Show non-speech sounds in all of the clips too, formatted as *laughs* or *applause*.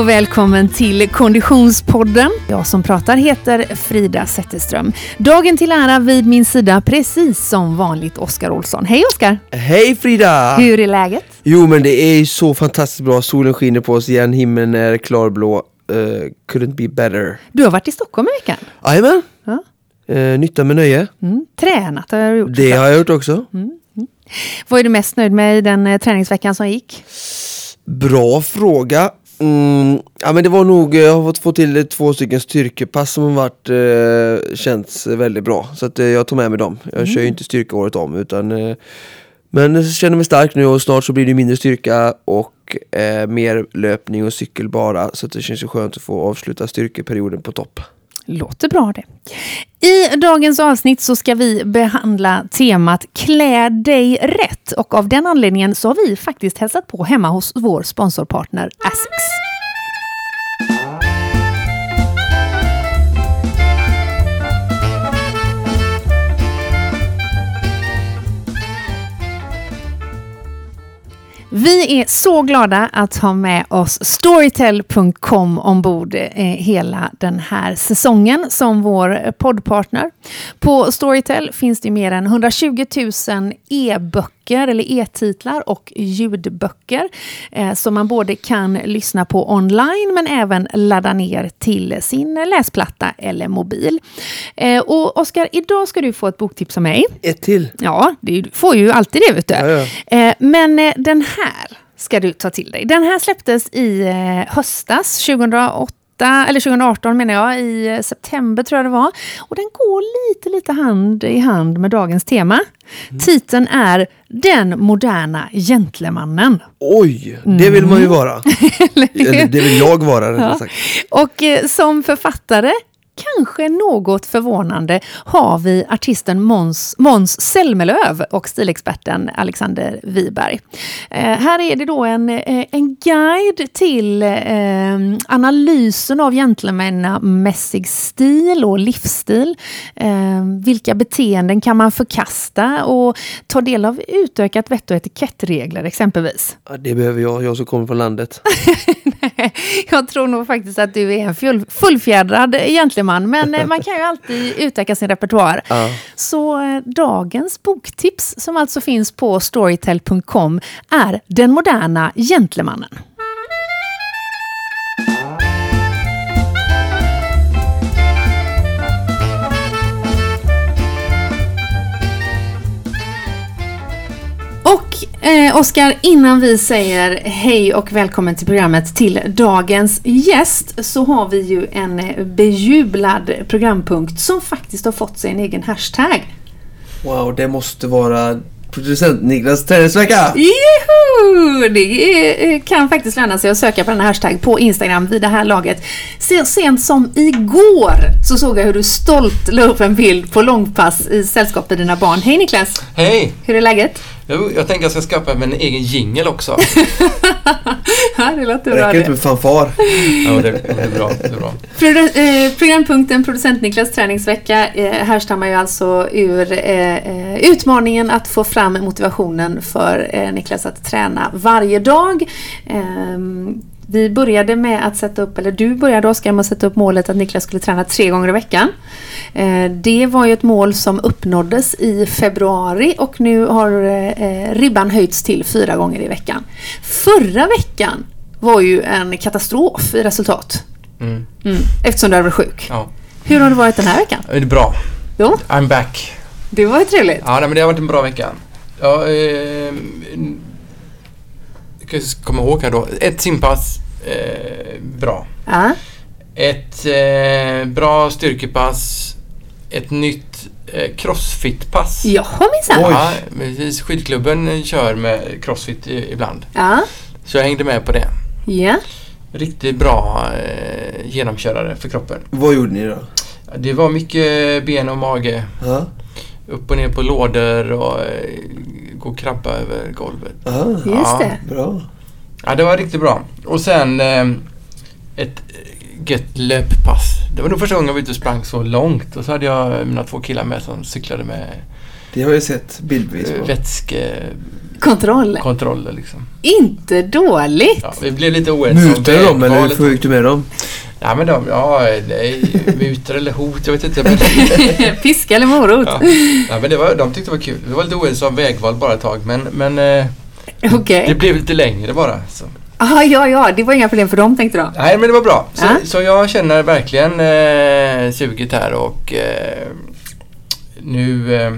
och välkommen till Konditionspodden. Jag som pratar heter Frida Zetterström. Dagen till ära vid min sida, precis som vanligt, Oskar Olsson. Hej Oskar! Hej Frida! Hur är läget? Jo men det är så fantastiskt bra, solen skiner på oss igen, himlen är klarblå. Uh, couldn't be better. Du har varit i Stockholm i veckan? Jajamän! Ja. Uh, nytta med nöje. Mm. Tränat har jag gjort. Det har jag gjort också. Mm. Vad är du mest nöjd med i den eh, träningsveckan som gick? Bra fråga. Mm, ja, men det var nog, jag har fått få till två stycken styrkepass som har varit, eh, känts väldigt bra. Så att, eh, jag tog med mig dem. Jag kör ju inte styrka året om utan eh, Men jag känner mig stark nu och snart så blir det mindre styrka och eh, mer löpning och cykel bara. Så att det känns ju skönt att få avsluta styrkeperioden på topp. Låter bra det. I dagens avsnitt så ska vi behandla temat Klä dig rätt och av den anledningen så har vi faktiskt hälsat på hemma hos vår sponsorpartner Asics. Vi är så glada att ha med oss Storytel.com ombord eh, hela den här säsongen som vår poddpartner. På Storytel finns det mer än 120 000 e-böcker eller e-titlar och ljudböcker eh, som man både kan lyssna på online men även ladda ner till sin läsplatta eller mobil. Eh, och Oskar, idag ska du få ett boktips av mig. Ett till? Ja, du får ju alltid det vet du. Ja, ja. Eh, men eh, den här ska du ta till dig. Den här släpptes i eh, höstas, 2008 eller 2018 menar jag, i september tror jag det var. Och den går lite, lite hand i hand med dagens tema. Titeln är Den moderna gentlemannen. Oj, det vill man ju vara. *laughs* Eller det vill jag vara Ja. sagt. Och eh, som författare, kanske något förvånande, har vi artisten Måns, Måns Zelmerlöw och stilexperten Alexander Wiberg. Eh, här är det då en, eh, en guide till eh, analysen av gentlemannamässig stil och livsstil. Eh, vilka beteenden kan man förkasta och ta del av utökat vett och etikettregler exempelvis. Det behöver jag, jag som kommer från landet. *laughs* Jag tror nog faktiskt att du är en full, fullfjädrad gentleman, men eh, man kan ju alltid utöka sin repertoar. Ja. Så eh, dagens boktips, som alltså finns på storytel.com, är Den moderna gentlemannen. Eh, Oskar, innan vi säger hej och välkommen till programmet till dagens gäst så har vi ju en bejublad programpunkt som faktiskt har fått sig en egen hashtag. Wow, det måste vara producent Niklas träningsvecka! Juhu! Det eh, kan faktiskt löna sig att söka på den här hashtag på Instagram vid det här laget. Så sent som igår så såg jag hur du stolt la upp en bild på långpass i sällskap med dina barn. Hej Niklas! Hej! Hur är läget? Jo, jag tänker jag ska skaffa mig en egen jingel också. *laughs* Ja, det låter Det bra räcker inte med fanfar. Ja, det, det är bra. Det är bra. Produ- eh, programpunkten Producent Niklas träningsvecka eh, härstammar ju alltså ur eh, eh, utmaningen att få fram motivationen för eh, Niklas att träna varje dag. Vi började med att sätta upp, eller du började Oskar med att sätta upp målet att Niklas skulle träna tre gånger i veckan. Eh, det var ju ett mål som uppnåddes i februari och nu har eh, ribban höjts till fyra gånger i veckan. Förra veckan var ju en katastrof i resultat. Mm. Mm, eftersom du har varit sjuk. Ja, Hur har det varit den här veckan? det är bra. Jo, I'm back. det var ju trevligt. Ja, men det har varit en bra vecka. Ja, eh, ska komma ihåg här då. Ett simpass, eh, bra. Ja, Ett eh, bra styrkepass. Ett nytt eh, crossfit-pass. Jaha minsann. Ja, precis. Skidklubben kör med crossfit i, ibland. Ja, Så jag hängde med på det. ja. Riktigt bra eh, genomkörare för kroppen. Vad gjorde ni då? Det var mycket ben och mage. Ja. Upp och ner på lådor och eh, gå och krabba över golvet. Aha, Just Ja. det. bra. Ja, det var riktigt bra. Och sen eh, ett eh, gött löppass. Det var nog första gången jag var ute och sprang så långt. Och så hade jag mina två killar med som cyklade med Det har jag sett bildbevis eh, på. vätskekontroller Kontroll. liksom. Inte dåligt. Ja, vi blev lite oense du dem eller hur gick du med dem? Ja men de, ja, nej, mutor eller hot, jag vet inte. Men, *laughs* Piska eller morot? ja. ja, men det var, de tyckte det var kul. Vi var lite oense om vägval bara ett tag men, men eh, Okej. det blev lite längre bara. Så. Ah, ja, ja, det var inga problem för dem tänkte du? Nej men det var bra. Så, Ja. så jag känner verkligen eh, suget här och eh, nu eh,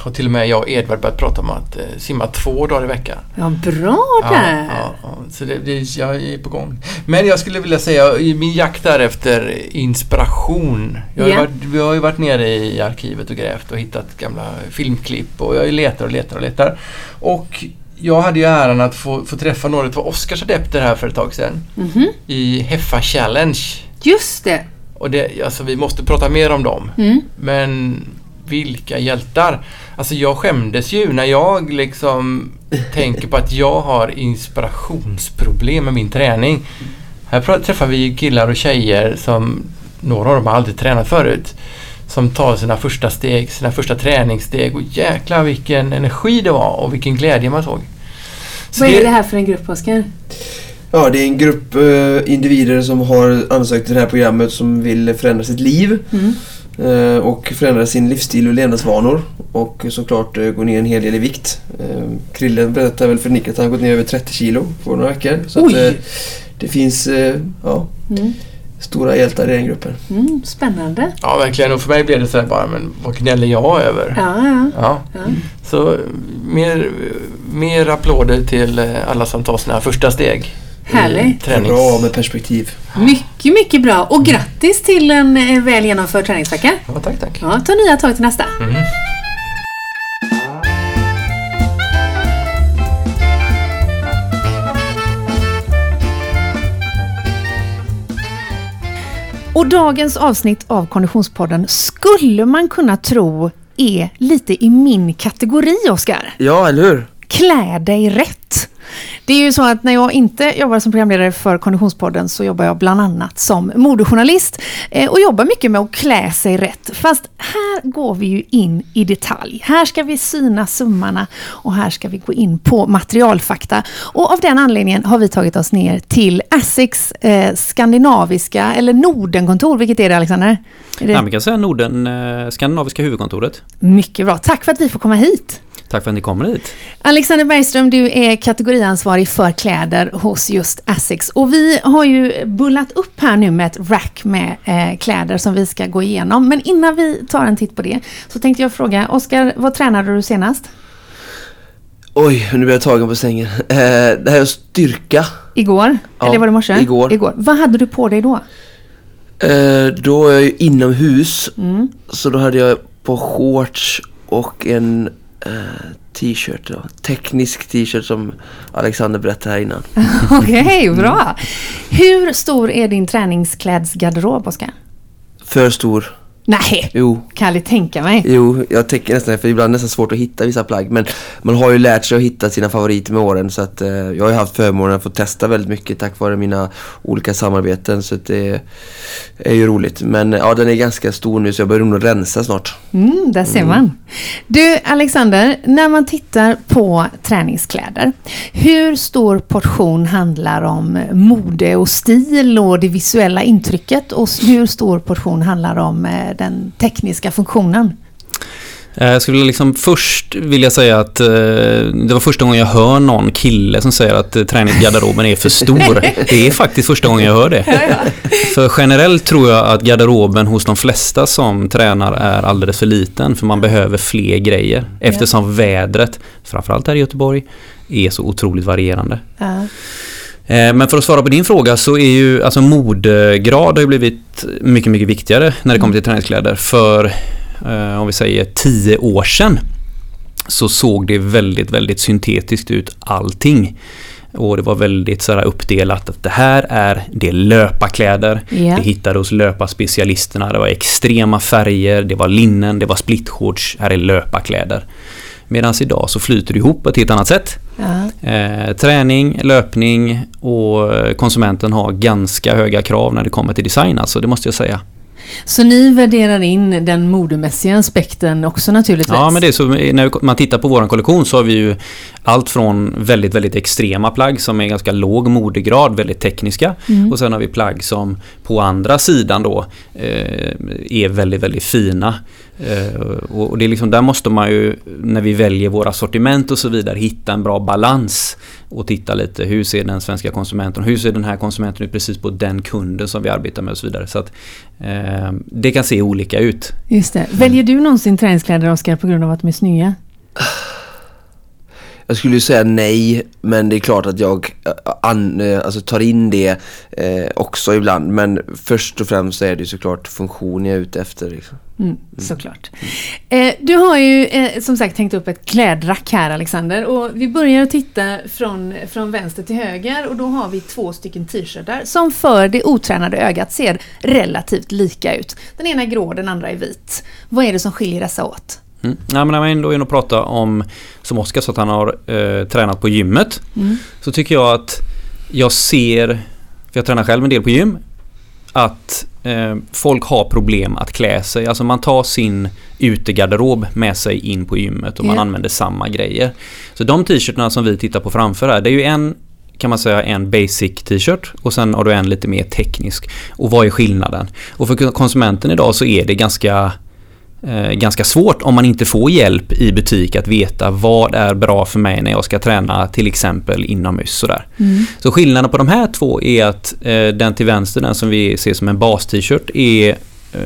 har till och med jag och Edvard börjat prata om att eh, simma två dagar i veckan. Ja, bra där. ja, ja. Så det, det, jag är på gång. Men jag skulle vilja säga i min jakt där efter inspiration. Jag har, ju Ja. varit, vi har ju varit nere i arkivet och grävt och hittat gamla filmklipp och jag letar och letar och letar. Och jag hade ju äran att få, få träffa några av Oscars adepter här för ett tag sedan Mhm. i Heffa Challenge. Just det. Och det, alltså vi måste prata mer om dem. Mm. Men vilka hjältar! Alltså jag skämdes ju när jag liksom tänker på att jag har inspirationsproblem med min träning. Här träffar vi killar och tjejer som, några av dem har aldrig tränat förut, som tar sina första steg, sina första träningssteg och jäklar vilken energi det var och vilken glädje man såg. Så Vad är det här för en grupp, Oskar? Ja, det är en grupp eh, individer som har ansökt till det här programmet som vill förändra sitt liv Mm. Eh, och förändra sin livsstil och levnadsvanor och såklart eh, gå ner en hel del i vikt. Eh, Krille berättade väl för Nick att han gått ner över 30 kilo på några veckor. Så att, det finns ja, Mm. stora hjältar i den gruppen. Mm. Spännande. Ja, verkligen. Och för mig blev det så här bara, men vad gnäller jag över? Ja, ja. Ja. ja. Så mer, mer applåder till alla som tar sina första steg. Härligt. Tränings... Bra med perspektiv. Mycket, mycket bra. Och grattis till en eh, väl genomförd träningsvecka. Ja, tack, tack. Ja, ta nya tag till nästa. Mm. Och dagens avsnitt av Konditionspodden skulle man kunna tro är lite i min kategori, Oskar. Ja, eller hur? Klä dig rätt. Det är ju så att när jag inte jobbar som programledare för Konditionspodden så jobbar jag bland annat som modejournalist eh, och jobbar mycket med att klä sig rätt. Fast här går vi ju in i detalj. Här ska vi syna summarna och här ska vi gå in på materialfakta. Och av den anledningen har vi tagit oss ner till Asics eh, skandinaviska eller Nordenkontor. Vilket är det Alexander? Är det? Ja, vi kan säga Norden, eh, skandinaviska huvudkontoret. Mycket bra. Tack för att vi får komma hit. Tack för att ni kommer hit. Alexander Bergström, du är kategoriansvarig för kläder hos just Asics. Och vi har ju bullat upp här nu med ett rack med eh, kläder som vi ska gå igenom. Men innan vi tar en titt på det så tänkte jag fråga, Oskar, vad tränade du senast? Oj, nu blir jag tagen på sängen. Eh, det här är styrka. Igår? Ja, Eller var det morse? igår. igår. Vad hade du på dig då? Eh, då är jag ju inomhus. Mm. Så då hade jag på shorts och en t-shirt. Då. Teknisk t-shirt som Alexander berättade här innan. *laughs* Okej, bra. Hur stor är din träningsklädsgarderob, Oskar? För stor. Nej, Jo, kan jag tänka mig. jo, jag tänker nästan för ibland är det nästan svårt att hitta vissa plagg. Men man har ju lärt sig att hitta sina favoriter med åren. Så att eh, jag har ju haft förmånen att få testa väldigt mycket tack vare mina olika samarbeten. Så det är ju roligt. Men ja, den är ganska stor nu så jag börjar nog rensa snart. Mm, där ser man. Du, Alexander, när man tittar på träningskläder, hur stor portion handlar om mode och stil och det visuella intrycket och hur stor portion handlar om eh, den tekniska funktionen? Eh, Jag skulle liksom först vilja säga att eh, det var första gången jag hör någon kille som säger att eh, träningsgarderoben är för stor. *laughs* Det är faktiskt första gången jag hör det. För generellt tror jag att garderoben hos de flesta som tränar är alldeles för liten för man behöver fler grejer eftersom vädret, framförallt här i Göteborg, är så otroligt varierande. Ja. Eh, Men för att svara på din fråga så är ju alltså modegrad har ju blivit mycket, mycket viktigare när det kommer till träningskläder. För eh, om vi säger tio år sedan så såg det väldigt, väldigt syntetiskt ut allting. Och det var väldigt så uppdelat att det här är, det är löparkläder. Ja. Det hittade hos löparspecialisterna. Det var extrema färger, det var linnen, det var splitshorts. Här är löparkläder. Medan idag så flyter det ihop på ett helt annat sätt. Ja. Eh, träning, löpning och konsumenten har ganska höga krav när det kommer till design alltså, det måste jag säga. Så ni värderar in den modemässiga aspekten också naturligtvis? Ja, men det är så. När man tittar på vår kollektion så har vi ju allt från väldigt, väldigt extrema plagg som är ganska låg modegrad, väldigt tekniska. Mm. Och sen har vi plagg som på andra sidan då eh, är väldigt, väldigt fina. Eh, och det är liksom, där måste man ju, när vi väljer våra sortiment och så vidare, hitta en bra balans. Och titta lite, hur ser den svenska konsumenten, hur ser den här konsumenten ut precis på den kunden som vi arbetar med och så vidare. Så att eh, det kan se olika ut. Just det. Väljer du någonsin träningskläder, Oskar, på grund av att de är snygga? Jag skulle säga nej, men det är klart att jag äh, an, äh, alltså tar in det eh, också ibland. Men först och främst är det såklart funktion jag är ute efter. Liksom. Mm, mm. såklart. Eh, du har ju eh, som sagt tänkt upp ett klädrack här Alexander och vi börjar att titta från, från vänster till höger och då har vi två stycken t-shirtar som för det otränade ögat ser relativt lika ut. Den ena är grå, den andra är vit. Vad är det som skiljer dessa åt? Mm. Ja, men när man ändå är inne och pratar om, som Oskar sa att han har eh, tränat på gymmet. Mm. Så tycker jag att jag ser, för jag tränar själv en del på gym, att eh, folk har problem att klä sig. Alltså man tar sin utegarderob med sig in på gymmet och man använder samma grejer. Så de t-shirtarna som vi tittar på framför här, det är ju en kan man säga en basic t-shirt och sen har du en lite mer teknisk. Och vad är skillnaden? Och för konsumenten idag så är det ganska eh, ganska svårt om man inte får hjälp i butik att veta vad är bra för mig när jag ska träna till exempel inomhus. Sådär. Mm. Så skillnaden på de här två är att eh, den till vänster, den som vi ser som en bas-t-shirt, är eh,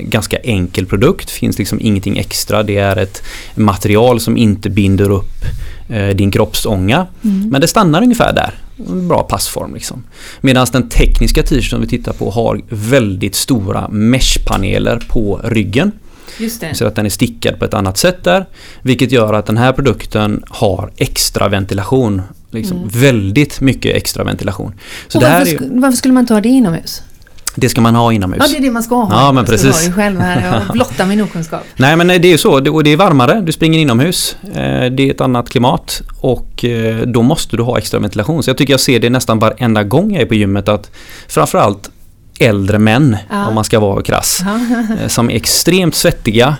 ganska enkel produkt. finns liksom ingenting extra. Det är ett material som inte binder upp eh, din kroppsånga. Mm. Men det stannar ungefär där. En bra passform liksom. Medan den tekniska t-shirten vi tittar på har väldigt stora meshpaneler på ryggen. Så att den är stickad på ett annat sätt där. Vilket gör att den här produkten har extra ventilation. Liksom mm. Väldigt mycket extra ventilation. Så varför, är, varför skulle man inte ha det inomhus? Det ska man ha inomhus. Ja, det är det man ska ha. Ja, men precis. Jag själv här. Jag *laughs* blottar min okunskap. Nej, men det är ju så. Och det är varmare. Du springer inomhus. Eh, det är ett annat klimat. Och eh, då måste du ha extra ventilation. Så jag tycker jag ser det nästan varenda gång jag är på gymmet att framförallt äldre män, ja. om man ska vara krass, ja. Eh, som är extremt svettiga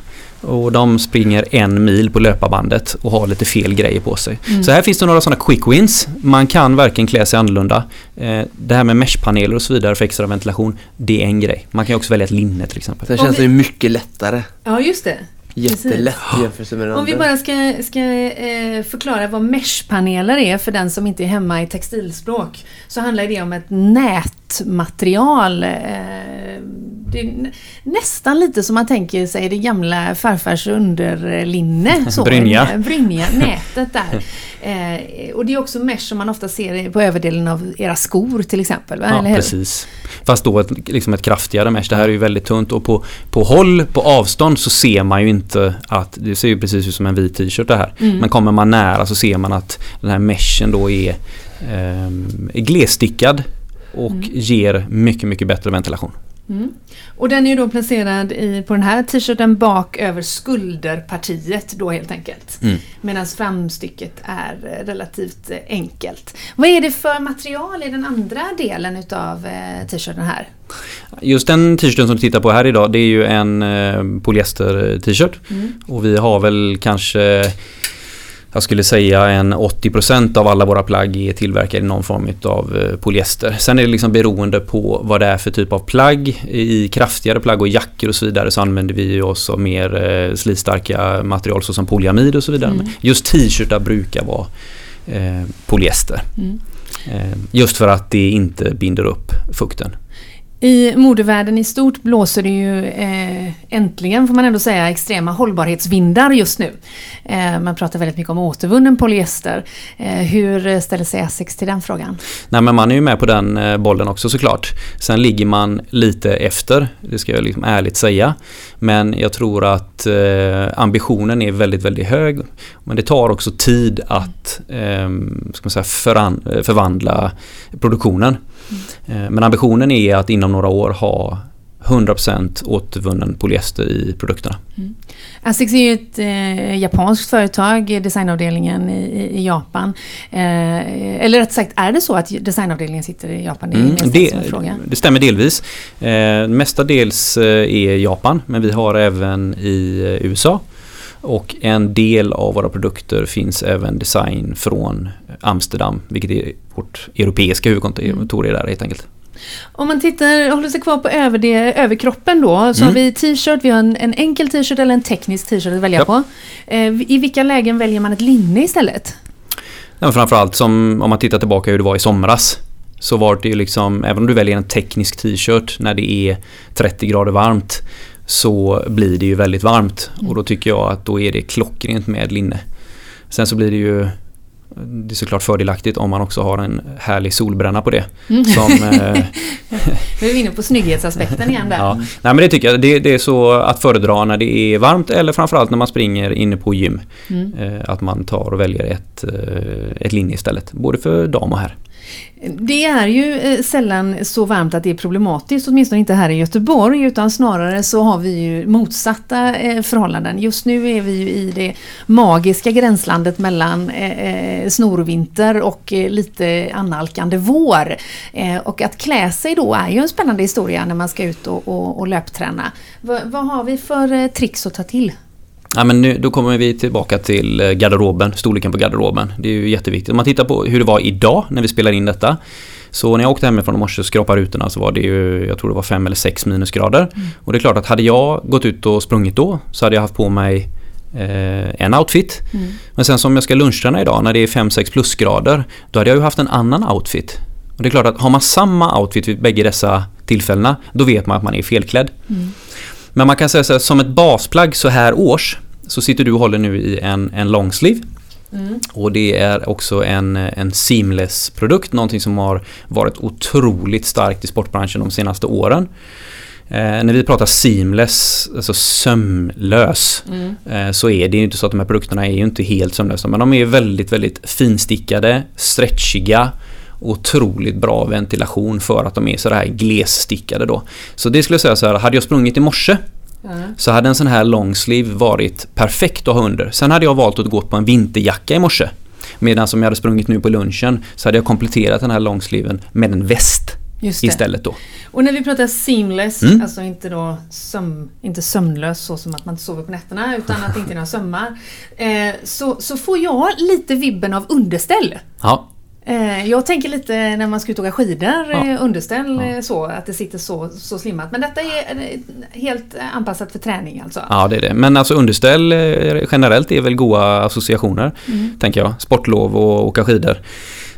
och de springer en mil på löparbandet och har lite fel grejer på sig. Mm. Så här finns det några sådana quick wins. Man kan verkligen klä sig annorlunda. Eh, det här med meshpaneler och så vidare för extra ventilation, det är en grej. Man kan också välja ett linne till exempel. Sen känns det mycket lättare. Ja, just det. Jättelätt jämfört med den Om vi bara ska, ska eh, förklara vad meshpaneler är för den som inte är hemma i textilspråk. Så handlar det om ett nätmaterial. Eh, det är nästan lite som man tänker sig det gamla farfars underlinne. *laughs* Så, Brynja. Brynja, nätet där. *laughs* Eh, och det är också mesh som man ofta ser på överdelen av era skor till exempel. Va? Ja, precis. Fast då ett, liksom ett kraftigare mesh. Det här är ju väldigt tunt och på, på håll, på avstånd så ser man ju inte att det ser ju precis ut som en vit t-shirt det här. Mm. Men kommer man nära så ser man att den här meshen då är eh, glesstickad och mm. ger mycket, mycket bättre ventilation. Mm. Och den är ju då placerad i, på den här t-shirten bak över skulderpartiet då helt enkelt. Mm. Medan framstycket är eh, relativt eh, enkelt. Vad är det för material i den andra delen utav eh, t-shirten här? Just den t-shirten som du tittar på här idag det är ju en polyester t-shirt. Mm. Och vi har väl kanske jag skulle säga en 80% av alla våra plagg är tillverkade i någon form av eh, polyester. Sen är det liksom beroende på vad det är för typ av plagg. I kraftigare plagg och jackor och så vidare så använder vi oss av mer eh, slitstarka material såsom polyamid och så vidare. Mm. Just t-shirtar brukar vara eh, polyester. Mm. Eh, just för att det inte binder upp fukten. I modevärlden i stort blåser det ju eh, äntligen, får man ändå säga, extrema hållbarhetsvindar just nu. Eh, man pratar väldigt mycket om återvunnen polyester. Eh, hur ställer sig Essex till den frågan? Nej, men man är ju med på den eh, bollen också såklart. Sen ligger man lite efter, det ska jag liksom ärligt säga. Men jag tror att eh, ambitionen är väldigt, väldigt hög. Men det tar också tid att eh, ska man säga, förvandla produktionen. Mm. Men ambitionen är att inom några år ha 100% återvunnen polyester i produkterna. Mm. Asics är ju ett eh, japanskt företag, designavdelningen i, i Japan. Eh, eller rätt sagt, är det så att designavdelningen sitter i Japan? Det, mm, det, det stämmer delvis. Eh, mestadels eh, är Japan, men vi har även i eh, USA. Och en del av våra produkter finns även design från Amsterdam, vilket är vårt europeiska huvudkontor mm. där helt enkelt. Om man tittar, håller sig kvar på över det, överkroppen då, så mm. har vi t-shirt, vi har en, en enkel t-shirt eller en teknisk t-shirt att välja ja. på. Eh, I vilka lägen väljer man ett linne istället? Ja, framförallt som om man tittar tillbaka hur det var i somras. Så var det ju liksom, även om du väljer en teknisk t-shirt när det är 30 grader varmt så blir det ju väldigt varmt mm. och då tycker jag att då är det klockrent med linne. Sen så blir det ju det är såklart fördelaktigt om man också har en härlig solbränna på det. Mm. Som, *laughs* eh, Nu är vi inne på snygghetsaspekten igen där. Ja. Nej men det tycker jag. Det, det, är så att föredra när det är varmt eller framförallt när man springer inne på gym. Mm. Eh, att man tar och väljer ett, eh, ett linne istället. Både för dam och herr. Det är ju eh, sällan så varmt att det är problematiskt, åtminstone inte här i Göteborg, utan snarare så har vi ju motsatta eh, förhållanden. Just nu är vi ju i det magiska gränslandet mellan eh, snorvinter och lite annalkande vår. Och att klä sig då är ju en spännande historia när man ska ut och, och, och löpträna. V vad har vi för tricks att ta till? Ja, men nu, då kommer vi tillbaka till eh, garderoben, storleken på garderoben. Det är ju jätteviktigt. Om man tittar på hur det var idag när vi spelar in detta. Så när jag åkte hemifrån i morse och skrapade rutorna så var det ju, jag tror det var fem eller sex minusgrader. Mm. Och det är klart att hade jag gått ut och sprungit då så hade jag haft på mig eh, en outfit. Mm. Men sen som jag ska lunchträna idag när det är 5-6 plusgrader då hade jag ju haft en annan outfit. Och det är klart att har man samma outfit vid bägge dessa tillfällena då vet man att man är felklädd. Mm. Men man kan säga så här, som ett basplagg så här års så sitter du och håller nu i en, en longsleeve. Mm. Och det är också en, en seamless produkt, någonting som har varit otroligt starkt i sportbranschen de senaste åren. Eh, när vi pratar seamless, alltså sömlös, mm. eh, så är det ju inte så att de här produkterna är ju inte helt sömlösa men de är väldigt, väldigt finstickade, stretchiga, otroligt bra ventilation för att de är så här glesstickade då. Så det skulle jag säga så här, hade jag sprungit i morse Mm. Så hade en sån här longsleeve varit perfekt att ha under. Sen hade jag valt att gå på en vinterjacka i morse. Medan som jag hade sprungit nu på lunchen så hade jag kompletterat den här longsleeven med en väst istället då. Och när vi pratar seamless, mm. alltså inte då söm, inte sömnlös så som att man inte sover på nätterna utan att det inte är några sömmar. Eh, så, så får jag lite vibben av underställ. Ja. Eh, jag tänker lite när man ska ut och åka skidor, ja. Eh, underställ ja. Eh, så, att det sitter så, så slimmat. Men detta är helt anpassat för träning alltså? Ja, det är det. Men alltså underställ generellt är väl goda associationer, mm. tänker jag. Sportlov och åka skidor.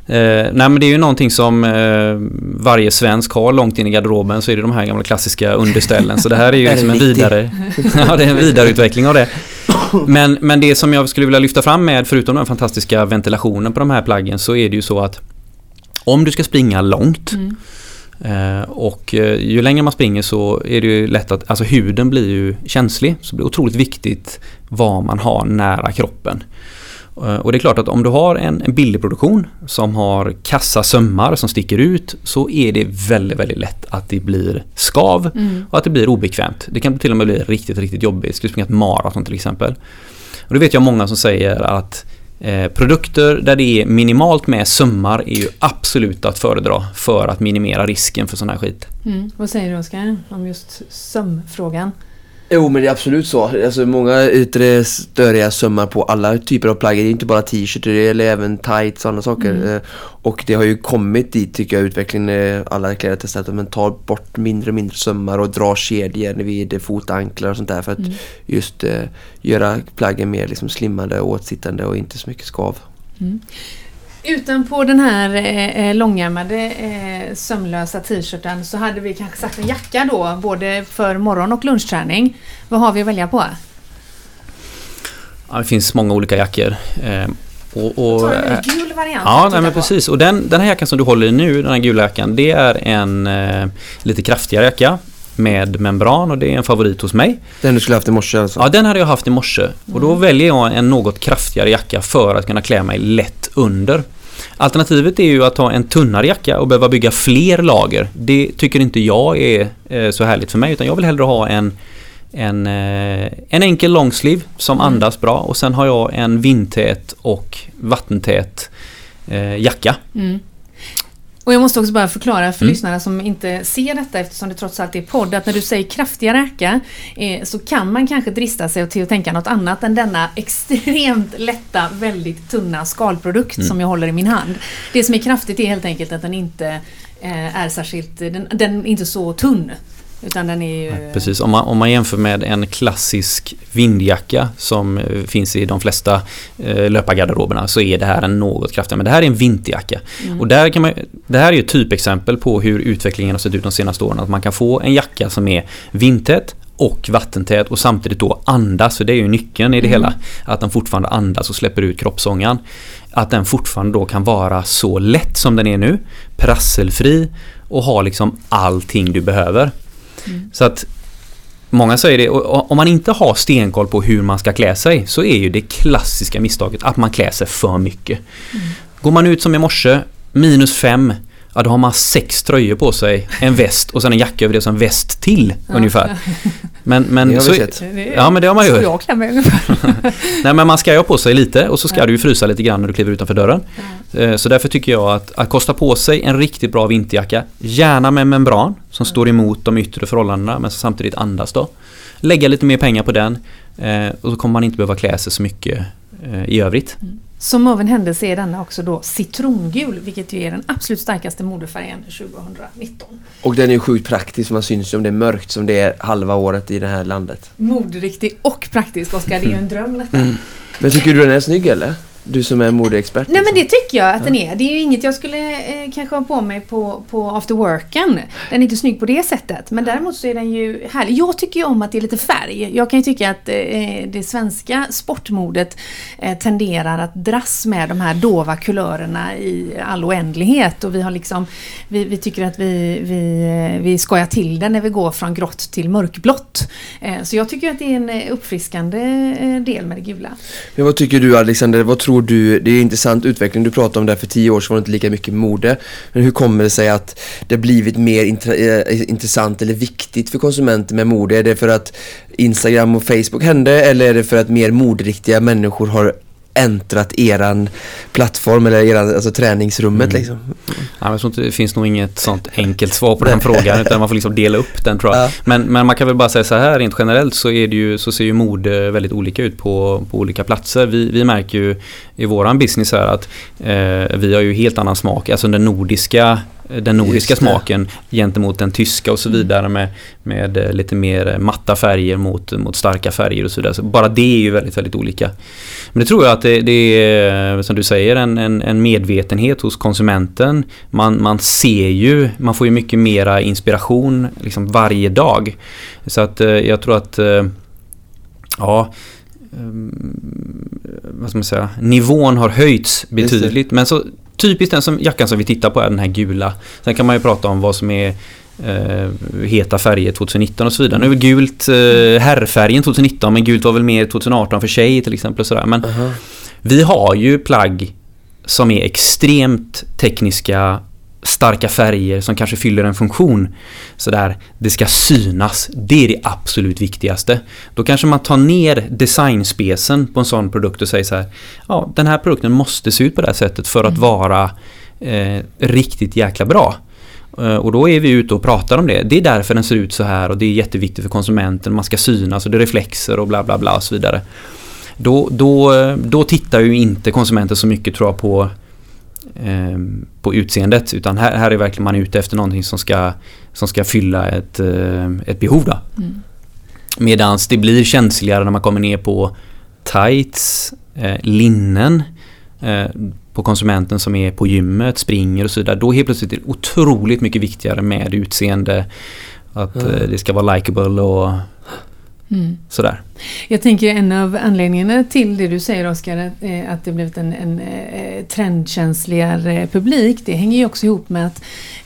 Eh, nej men det är ju någonting som eh, varje svensk har långt in i garderoben så är det de här gamla klassiska underställen. Så det här är ju *laughs* liksom en vidare, *laughs* ja, det är en vidareutveckling av det. Men, men det som jag skulle vilja lyfta fram med, förutom den fantastiska ventilationen på de här plaggen, så är det ju så att om du ska springa långt mm. Eh, och eh, ju längre man springer så är det ju lätt att, alltså huden blir ju känslig. Så det blir otroligt viktigt vad man har nära kroppen. Eh, och det är klart att om du har en, en billig produktion som har kassa sömmar som sticker ut så är det väldigt, väldigt lätt att det blir skav mm. och att det blir obekvämt. Det kan till och med bli riktigt, riktigt jobbigt. Ska du springa ett maraton till exempel. Och det vet jag många som säger att eh, produkter där det är minimalt med sömmar är ju absolut att föredra för att minimera risken för sån här skit. Mm. Vad säger du Oskar om just sömfrågan? Jo men det är absolut så. Alltså många yttre störiga sömmar på alla typer av plagg. Det är inte bara t-shirts, det gäller även tights och sådana saker. Mm. Eh, och det har ju kommit dit tycker jag utvecklingen. Alla kläder testat att man tar bort mindre och mindre sömmar och drar kedjor vid fotanklar och sånt där. För att mm. just uh, göra plaggen mer liksom slimmade och åtsittande och inte så mycket skav. Mm. Utanpå den här eh, eh, långärmade eh, sömlösa t-shirten så hade vi kanske sagt en jacka då, både för morgon och lunchträning. Vad har vi att välja på? Ja, det finns många olika jackor. Eh, och, och, en gul variant. Ja, nej, men precis. Och den, den här jackan som du håller i nu, den här gula jackan, det är en eh, lite kraftigare jacka med membran och det är en favorit hos mig. Den du skulle haft i morse alltså? Ja, den hade jag haft i morse. Och då mm. väljer jag en något kraftigare jacka för att kunna klä mig lätt under. Alternativet är ju att ha en tunnare jacka och behöva bygga fler lager. Det tycker inte jag är eh, så härligt för mig utan jag vill hellre ha en en, eh, en enkel långsliv som mm. andas bra och sen har jag en vindtät och vattentät eh, jacka. Mm. Och jag måste också bara förklara för mm. lyssnarna som inte ser detta eftersom det trots allt är podd att när du säger kraftiga räka eh, så kan man kanske drista sig till att tänka något annat än denna *laughs* extremt lätta, väldigt tunna skalprodukt mm. som jag håller i min hand. Det som är kraftigt är helt enkelt att den inte eh, är särskilt, den, den är inte så tunn. Utan den är ju... Precis, om man, om man jämför med en klassisk vindjacka som eh, finns i de flesta eh, löpargarderoberna så är det här en något kraftigare. Men det här är en vinterjacka. Mm. Och där kan man, det här är ett typexempel på hur utvecklingen har sett ut de senaste åren. Att man kan få en jacka som är vindtät och vattentät och samtidigt då andas, för det är ju nyckeln i det mm. hela. Att den fortfarande andas och släpper ut kroppsångan. Att den fortfarande då kan vara så lätt som den är nu, prasselfri och ha liksom allting du behöver. Så att Många säger det, och om man inte har stenkoll på hur man ska klä sig så är ju det klassiska misstaget att man klär sig för mycket. Mm. Går man ut som i morse, minus fem, ja då har man sex tröjor på sig, en väst och sen en jacka över det som väst till ja, ungefär. Men, men, det har så, vi sett. Ja men det har man ju Jag ungefär. *laughs* Nej men man ska ju ha på sig lite och så ska ja. du ju frysa lite grann när du kliver utanför dörren. Ja. Eh, så därför tycker jag att, att kosta på sig en riktigt bra vinterjacka, gärna med membran som står emot de yttre förhållandena men samtidigt andas då. Lägga lite mer pengar på den eh, och så kommer man inte behöva klä sig så mycket eh, i övrigt. Mm. Som av en händelse är denna också då citrongul, vilket ju är den absolut starkaste modefärgen 2019. Och den är ju sjukt praktisk, man syns ju om det är mörkt som det är halva året i det här landet. Moderiktig och praktisk, Oskar. Det är ju en dröm detta. Mm. Men tycker du den är snygg eller? Du som är modeexpert. Nej liksom. men det tycker jag att ja. den är. Det är ju inget jag skulle eh, kanske ha på mig på, på after worken. Den är inte snygg på det sättet. Men däremot så är den ju härlig. Jag tycker ju om att det är lite färg. Jag kan ju tycka att eh, det svenska sportmodet eh, tenderar att dras med de här dova kulörerna i all oändlighet. Och vi har liksom Vi, vi tycker att vi, vi, eh, vi skojar till det när vi går från grått till mörkblått. Eh, så jag tycker att det är en eh, uppfriskande del med det gula. Men vad tycker du Alexander? Vad tror tror du, det är en intressant utveckling, du pratar om där för tio år sedan var det inte lika mycket mode. Men hur kommer det sig att det blivit mer eh, intressant eller viktigt för konsumenter med mode? Är det för att Instagram och Facebook hände eller är det för att mer moderiktiga människor har äntrat eran plattform eller eran, alltså träningsrummet mm. liksom? Ja, jag tror inte det finns nog inget sånt enkelt svar på den frågan utan man får liksom dela upp den tror jag. Ja. Men, men man kan väl bara säga så här rent generellt så, är det ju, så ser ju mode väldigt olika ut på, på olika platser. Vi, vi märker ju i våran business här att eh, vi har ju helt annan smak. Alltså den nordiska den nordiska smaken gentemot den tyska och så mm. vidare med, med eh, lite mer matta färger mot, mot starka färger och så vidare. Så bara det är ju väldigt, väldigt olika. Men det tror jag att det, det är, som du säger, en, en, en, medvetenhet hos konsumenten. Man, man ser ju, man får ju mycket mera inspiration liksom varje dag. Så att eh, jag tror att, eh, ja, vad ska man säga, nivån har höjts betydligt. Men så typiskt den som, jackan som vi tittar på är den här gula. Sen kan man ju prata om vad som är eh, heta färger 2019 och så vidare. Nu är väl gult eh, herrfärgen 2019 men gult var väl mer 2018 för tjej till exempel. Och sådär. Men uh -huh. vi har ju plagg som är extremt tekniska starka färger som kanske fyller en funktion. Sådär, det ska synas. Det är det absolut viktigaste. Då kanske man tar ner designspecen på en sån produkt och säger så här. Ja, den här produkten måste se ut på det här sättet för att mm. vara eh, riktigt jäkla bra. Eh, och då är vi ute och pratar om det. Det är därför den ser ut så här och det är jätteviktigt för konsumenten. Man ska synas och det är reflexer och bla bla bla och så vidare. Då, då, då tittar ju inte konsumenten så mycket tror jag på eh, på utseendet utan här, här är verkligen man ute efter någonting som ska, som ska fylla ett, eh, ett behov. Då. Mm. Medans det blir känsligare när man kommer ner på tights, eh, linnen eh, på konsumenten som är på gymmet, springer och så vidare. Då helt plötsligt är det otroligt mycket viktigare med utseende. Att mm. det ska vara likable och Mm. Sådär. Jag tänker en av anledningarna till det du säger Oskar, att det blivit en, en eh, trendkänsligare publik, det hänger ju också ihop med att eh,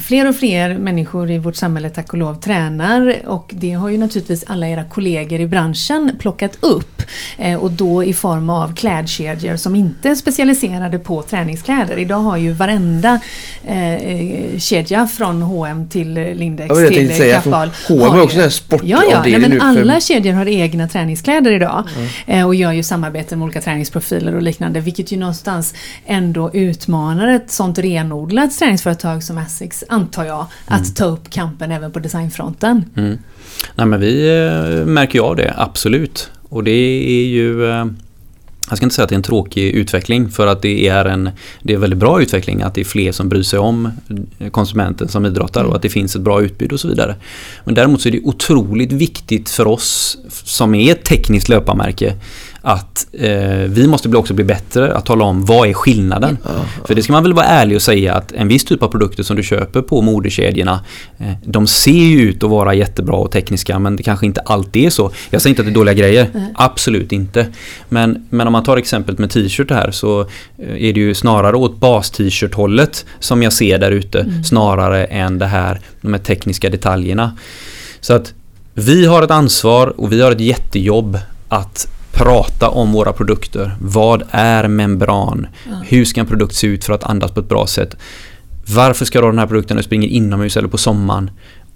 fler och fler människor i vårt samhälle tack och lov tränar och det har ju naturligtvis alla era kollegor i branschen plockat upp. Eh, och då i form av klädkedjor som inte är specialiserade på träningskläder. Idag har ju varenda eh, kedja från H&M till Lindex Ja, till Kappahl. H&M har är också en sportavdelning Ja, ja. Men nu för- alla kedjor har egna träningskläder idag. Eh, och gör ju samarbeten med olika träningsprofiler och liknande. Vilket ju någonstans ändå utmanar ett sånt renodlat träningsföretag som Asics, antar jag, att ta upp kampen även på designfronten. Mm. Nej men vi eh, märker ju av det, absolut. Och det är ju... eh, Jag ska inte säga att det är en tråkig utveckling för att det är en det är en väldigt bra utveckling att det är fler som bryr sig om konsumenten som idrottar och att det finns ett bra utbud och så vidare. Men däremot så är det otroligt viktigt för oss som är ett tekniskt löparmärke att eh, vi måste bli också bli bättre att tala om vad är skillnaden. För det ska man väl vara ärlig och säga att en viss typ av produkter som du köper på modekedjorna eh, de ser ju ut att vara jättebra och tekniska men det kanske inte alltid är så. Jag säger inte att det är dåliga grejer, absolut inte. Men, men om man tar exemplet med t-shirt här så eh, är det ju snarare åt bas-t-shirt hållet som jag ser där ute snarare än det här, de här tekniska detaljerna. Så att vi har ett ansvar och vi har ett jättejobb att prata om våra produkter. Vad är membran? Hur ska en produkt se ut för att andas på ett bra sätt? Varför ska då den här produkten när du springer inomhus eller på sommaren?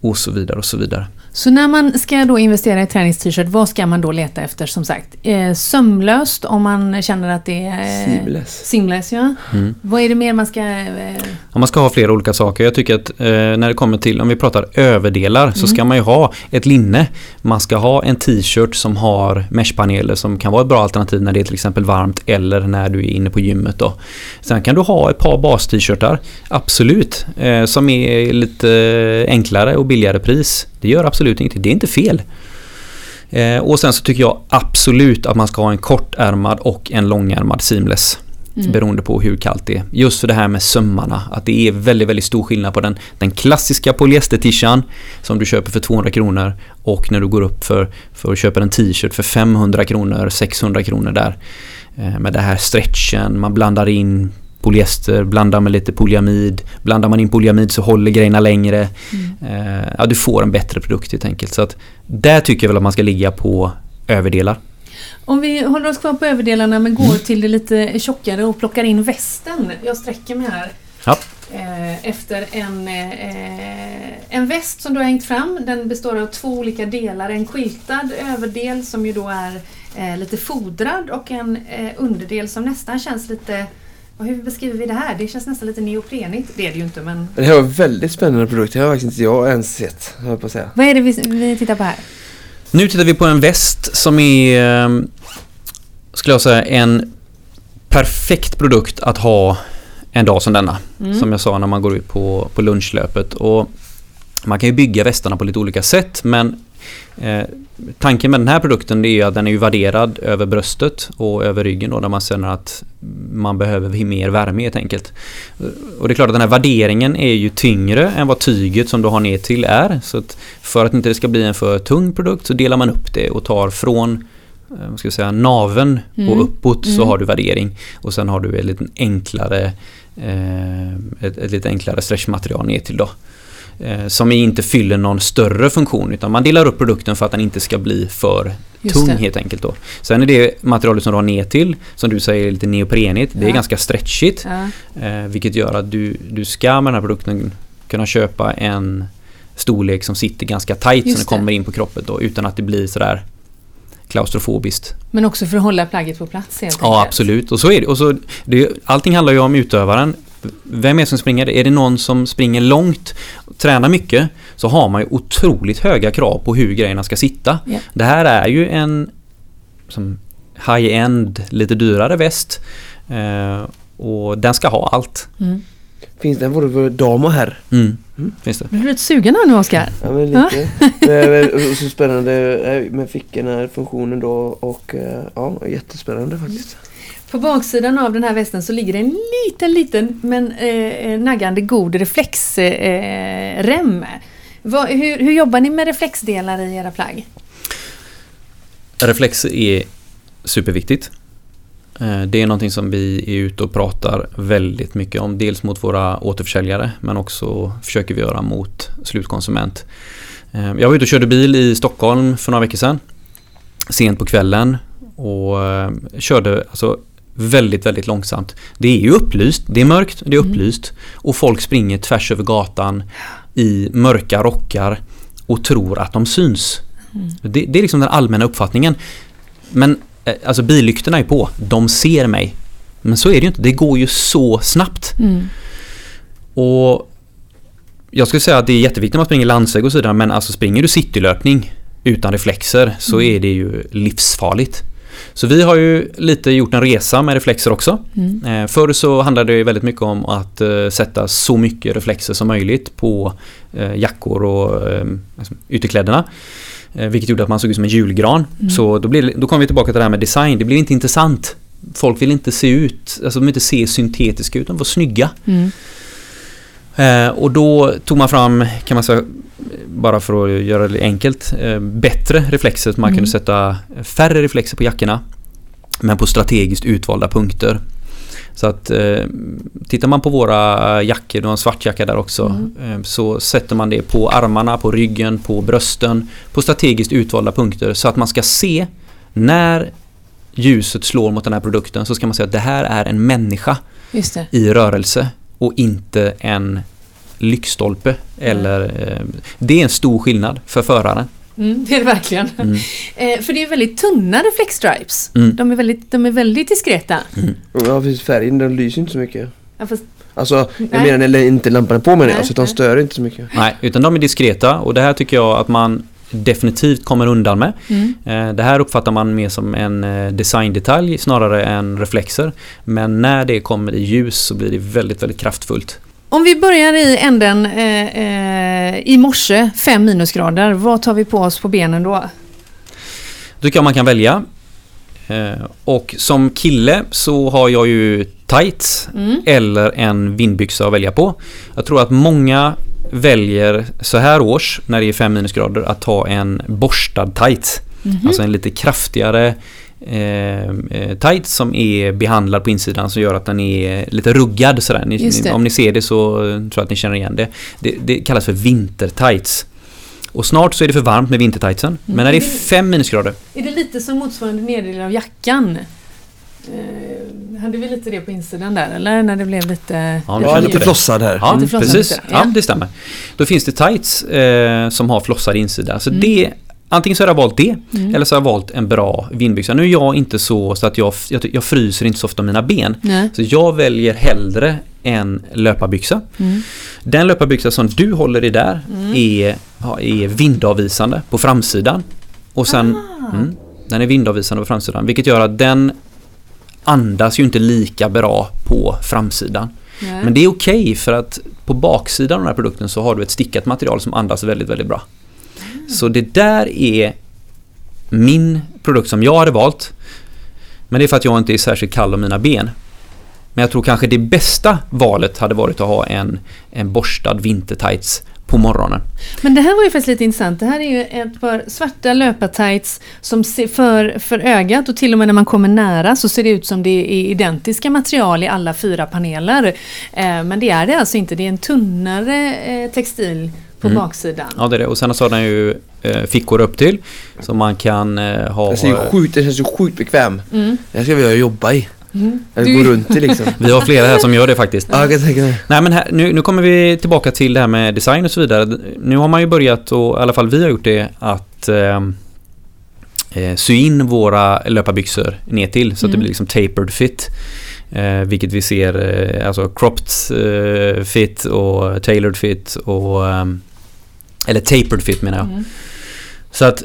Och så vidare och så vidare. Så när man ska då investera i träningst-shirt, vad ska man då leta efter som sagt? Eh, sömlöst om man känner att det är... Seamless. Seamless, ja. Mm. Vad är det mer man ska... Eh, Ja, man ska ha flera olika saker. Jag tycker att eh, när det kommer till, om vi pratar överdelar, så ska man ju ha ett linne. Man ska ha en t-shirt som har meshpaneler som kan vara ett bra alternativ när det är till exempel varmt eller när du är inne på gymmet. Då. Sen kan du ha ett par bas-t-shirtar, absolut, eh, som är lite enklare och billigare pris. Det gör absolut ingenting, det är inte fel. Eh, och sen så tycker jag absolut att man ska ha en kortärmad och en långärmad seamless. Beroende på hur kallt det är. Just för det här med sömmarna. Att det är väldigt, väldigt stor skillnad på den, den klassiska polyestertishan som du köper för 200 kronor och när du går upp för, för att köpa en t-shirt för 500 kronor, 600 kronor där. Eh, med det här stretchen, man blandar in polyester, blandar med lite polyamid. Blandar man in polyamid så håller grejerna längre. Eh, ja, du får en bättre produkt helt enkelt. Så att där tycker jag väl att man ska ligga på överdelar. Om vi håller oss kvar på överdelarna men går till det lite tjockare och plockar in västen. Jag sträcker mig här. Ja. Eh, efter en, eh, en väst som du har hängt fram. Den består av två olika delar. En quiltad överdel som ju då är lite fodrad och en underdel som nästan känns lite och hur beskriver vi det här? Det känns nästan lite neoprenigt. Det är det ju inte men... Det här var en väldigt spännande produkt. Det har faktiskt inte jag ens sett, höll jag på att säga. Vad är det vi, vi tittar på här? Nu tittar vi på en väst som är, eh, skulle jag säga, en perfekt produkt att ha en dag som denna. Som jag sa när man går ut på, på lunchlöpet. Och man kan ju bygga västarna på lite olika sätt men eh, tanken med den här produkten är ju att den är ju värderad över bröstet och över ryggen då där man känner att man behöver mer värme helt enkelt. Och det är klart att den här värderingen är ju tyngre än vad tyget som du har ner till är. Så att för att inte det ska bli en för tung produkt så delar man upp det och tar från eh, vad ska jag säga, naven Mm. och uppåt så Mm. har du värdering. Och sen har du ett lite enklare eh, ett, ett lite enklare stretchmaterial ner till då. Eh, som inte fyller någon större funktion utan man delar upp produkten för att den inte ska bli för Just tung det. helt enkelt då. Sen är det materialet som du har ner till som du säger är lite neoprenigt. Det är Ja. ganska stretchigt. Ja. Eh, vilket gör att du, du ska med den här produkten kunna köpa en storlek som sitter ganska tight Just så den kommer in på kroppen då utan att det blir sådär klaustrofobiskt. Men också för att hålla plagget på plats helt Ja enkelt. absolut och så är det. Och så, det allting handlar ju om utövaren. Vem är det som springer? Är det någon som springer långt, tränar mycket, så har man ju otroligt höga krav på hur grejerna ska sitta. Ja. Det här är ju en som high-end, lite dyrare väst. Eh, och den ska ha allt. Mm. Finns den både för dam och herr? Mm. Finns det. Blir du lite sugen här nu Oskar? Ja men lite. Men- men- och så spännande eh, med fickorna, funktionen då och eh, ja, jättespännande faktiskt. På baksidan av den här västen så ligger det en liten, liten men eh, eh naggande god reflexrem. Eh, hur, hur jobbar ni med reflexdelar i era plagg? Reflex är superviktigt. Eh, det är någonting som vi är ute och pratar väldigt mycket om. Dels mot våra återförsäljare men också försöker vi göra mot slutkonsument. Eh, jag var ute och körde bil i Stockholm för några veckor sedan. Sent på kvällen. och körde alltså väldigt, väldigt långsamt. Det är ju upplyst, det är mörkt, det är Mm. upplyst och folk springer tvärs över gatan i mörka rockar och tror att de syns. Mm. Det, det är liksom den allmänna uppfattningen. Men eh, alltså billyktorna är på, de ser mig. Men så är det ju inte, det går ju så snabbt. Mm. Och jag skulle säga att det är jätteviktigt när man springer landsväg och så vidare men alltså springer du citylöpning utan reflexer så är det ju livsfarligt. Så vi har ju lite gjort en resa med reflexer också. Mm. Eh, förr så handlade det väldigt mycket om att eh, sätta så mycket reflexer som möjligt på eh, jackor och alltså, ytterkläderna. Vilket gjorde att man såg ut som en julgran. Mm. Så då, blir, då kommer vi tillbaka till det här med design. Det blir inte intressant. Folk vill inte se ut, alltså de vill inte se syntetiska ut, de vill vara snygga. Mm. Eh, och då tog man fram, kan man säga, bara för att göra det enkelt, eh, bättre reflexer. Man Mm. kunde sätta färre reflexer på jackorna. Men på strategiskt utvalda punkter. Så att eh, tittar man på våra jackor, du har en svart jacka där också, Mm. eh, så sätter man det på armarna, på ryggen, på brösten, på strategiskt utvalda punkter så att man ska se när ljuset slår mot den här produkten så ska man säga att det här är en människa i rörelse och inte en lyktstolpe. Eller, eh, det är en stor skillnad för föraren. Mm, det är det verkligen. Mm. *laughs* Eh, för det är väldigt tunna reflexstripes. Mm. De, är väldigt, de är väldigt diskreta. Ja precis, färgen den lyser inte så mycket. Ja, fast, Alltså, jag Nej. menar när inte lampan är på menar jag, alltså, de stör inte så mycket. Nej, utan de är diskreta och det här tycker jag att man definitivt kommer undan med. mm. Eh, Det här uppfattar man mer som en eh, designdetalj snarare än reflexer. Men när det kommer i ljus så blir det väldigt, väldigt kraftfullt. Om vi börjar i änden eh, eh, i morse, fem minusgrader. Vad tar vi på oss på benen då? Då jag man kan välja. Eh, Och som kille så har jag ju tights Mm. eller en vindbyxa att välja på. Jag tror att många väljer så här års när det är 5 minusgrader att ta en borstad tights. Mhm. Alltså en lite kraftigare eh, eh, tights som är behandlad på insidan som gör att den är lite ruggad sådär. Ni, det. om ni ser det så tror jag att ni känner igen det. Det, det kallas för vintertights. Och snart så är det för varmt med vintertightsen. Men när det är 5 minusgrader Är det lite som motsvarande nederdelen av jackan? Eh, hade vi lite det på insidan där eller? När det blev lite... Ja, Ja, känner lite det. flossad här. Ja, flossad precis. lite, Ja. ja. det stämmer. Då finns det tights eh, som har flossad insida. Så Mm. det, antingen så har jag valt det Mm. eller så har jag valt en bra vindbyxa. Nu är jag inte så, så att jag, jag, jag fryser inte så ofta mina ben. Nej. Så jag väljer hellre en löparbyxa. Mm. Den löparbyxa som du håller i där Mm. är, är vindavvisande på framsidan. Och sen, Ah. mm, den är vindavvisande på framsidan vilket gör att den andas ju inte lika bra på framsidan. Nej. Men det är okej för att på baksidan av den här produkten så har du ett stickat material som andas väldigt, väldigt bra. Så det där är min produkt som jag hade valt. Men det är för att jag inte är särskilt kall om mina ben. Men jag tror kanske det bästa valet hade varit att ha en, en borstad vintertights på morgonen. Men det här var ju faktiskt lite intressant. Det här är ju ett par svarta löpartights som ser för, för ögat och till och med när man kommer nära så ser det ut som det är identiska material i alla fyra paneler. Eh, men det är det alltså inte. Det är en tunnare eh, textil på Mm. baksidan. Ja, det är det. Och sen så har den ju eh, fickor upp till så man kan eh, ha... Den ser ju sjukt, den känns ju sjukt bekväm. Mm. Den ska vi jobba i. Mm. Eller Du- gå runt i liksom. *laughs* Vi har flera här som gör det faktiskt. Ja, jag kan tänka mig. Nej men här, nu, nu kommer vi tillbaka till det här med design och så vidare. Nu har man ju börjat, och i alla fall vi har gjort det, att eh, eh, sy in våra löparbyxor ner till så att det Mm. blir liksom tapered fit. Eh, vilket vi ser, eh, alltså cropped eh, fit och tailored fit och ehm, eller tapered fit menar jag. Mm. Så att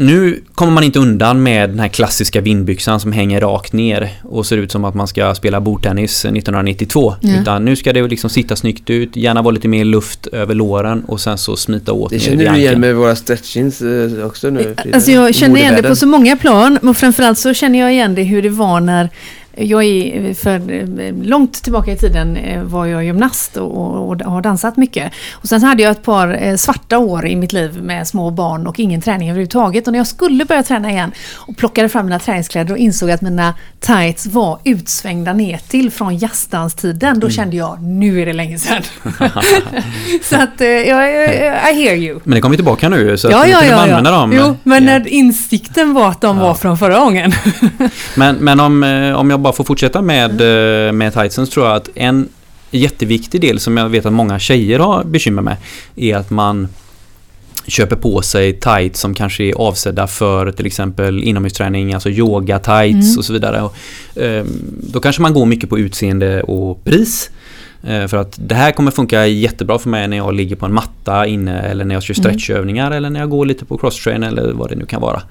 nu kommer man inte undan med den här klassiska vindbyxan som hänger rakt ner och ser ut som att man ska spela bordtennis 1992. Ja. Utan nu ska det ju liksom sitta snyggt ut, gärna vara lite mer luft över låren och sen så smita åt Det ner känner du igen med våra stretchins eh, också nu. Frida? Alltså jag känner igen det på så många plan och framförallt så känner jag igen det hur det var när Jag är för långt tillbaka i tiden eh, var jag gymnast och, och, har dansat mycket. Och sen hade jag ett par eh, svarta år i mitt liv med små barn och ingen träning överhuvudtaget. Och när jag skulle börja träna igen och plockade fram mina träningskläder och insåg att mina tights var utsvängda ner till från jazzdanstiden. Då mm. kände jag, nu är det länge sedan. *laughs* så att, jag, I hear you. Men det kommer tillbaka nu så ja, att ja, ja, ja, använda dem. Jo, men yeah. insikten var att de var från förra gången. men men om, eh, om jag bara får fortsätta med, mm. med tightsen så tror jag att en jätteviktig del som jag vet att många tjejer har bekymmer med är att man köper på sig tights som kanske är avsedda för till exempel inomhusträning, alltså yoga tights mm. och så vidare. Och, eh, då kanske man går mycket på utseende och pris. Eh, för att det här kommer funka jättebra för mig när jag ligger på en matta inne eller när jag kör mm. stretchövningar mm. eller när jag går lite på crosstrain eller vad det nu kan vara.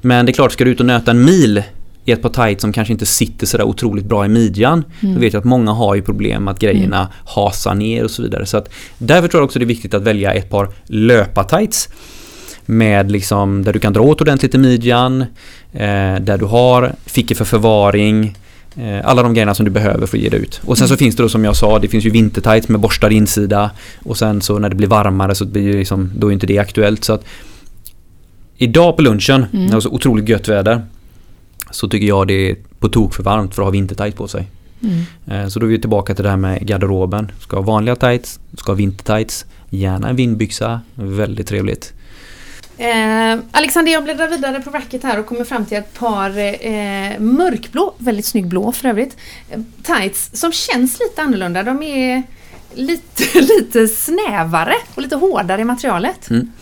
Men det är klart, ska du ut och nöta en mil i ett par tights som kanske inte sitter sådär otroligt bra i midjan. Mm. Då vet jag att många har ju problem att grejerna mm. hasar ner och så vidare. Så att därför tror jag också det är viktigt att välja ett par löpa-tights. Med liksom, där du kan dra åt ordentligt i midjan, eh, där du har fickor för förvaring, eh, alla de grejerna som du behöver för att ge dig ut. Och sen så mm. finns det då som jag sa, det finns ju vintertights med borstad insida. Och sen så när det blir varmare så blir det liksom, då är inte det aktuellt. Så att Idag på lunchen, mm. när det var så otroligt gött väder, så tycker jag det är på tok för varmt för att ha vintertights på sig. Mm. Eh, så då är vi tillbaka till det här med garderoben. Ska ha vanliga tights, ska ha vintertights, gärna en vindbyxa, väldigt trevligt. Eh, Alexander, jag bläddrar vidare på racket här och kommer fram till ett par eh, mörkblå, väldigt snygg blå för övrigt, eh, tights som känns lite annorlunda. De är lite, *laughs* lite snävare och lite hårdare i materialet. Mm.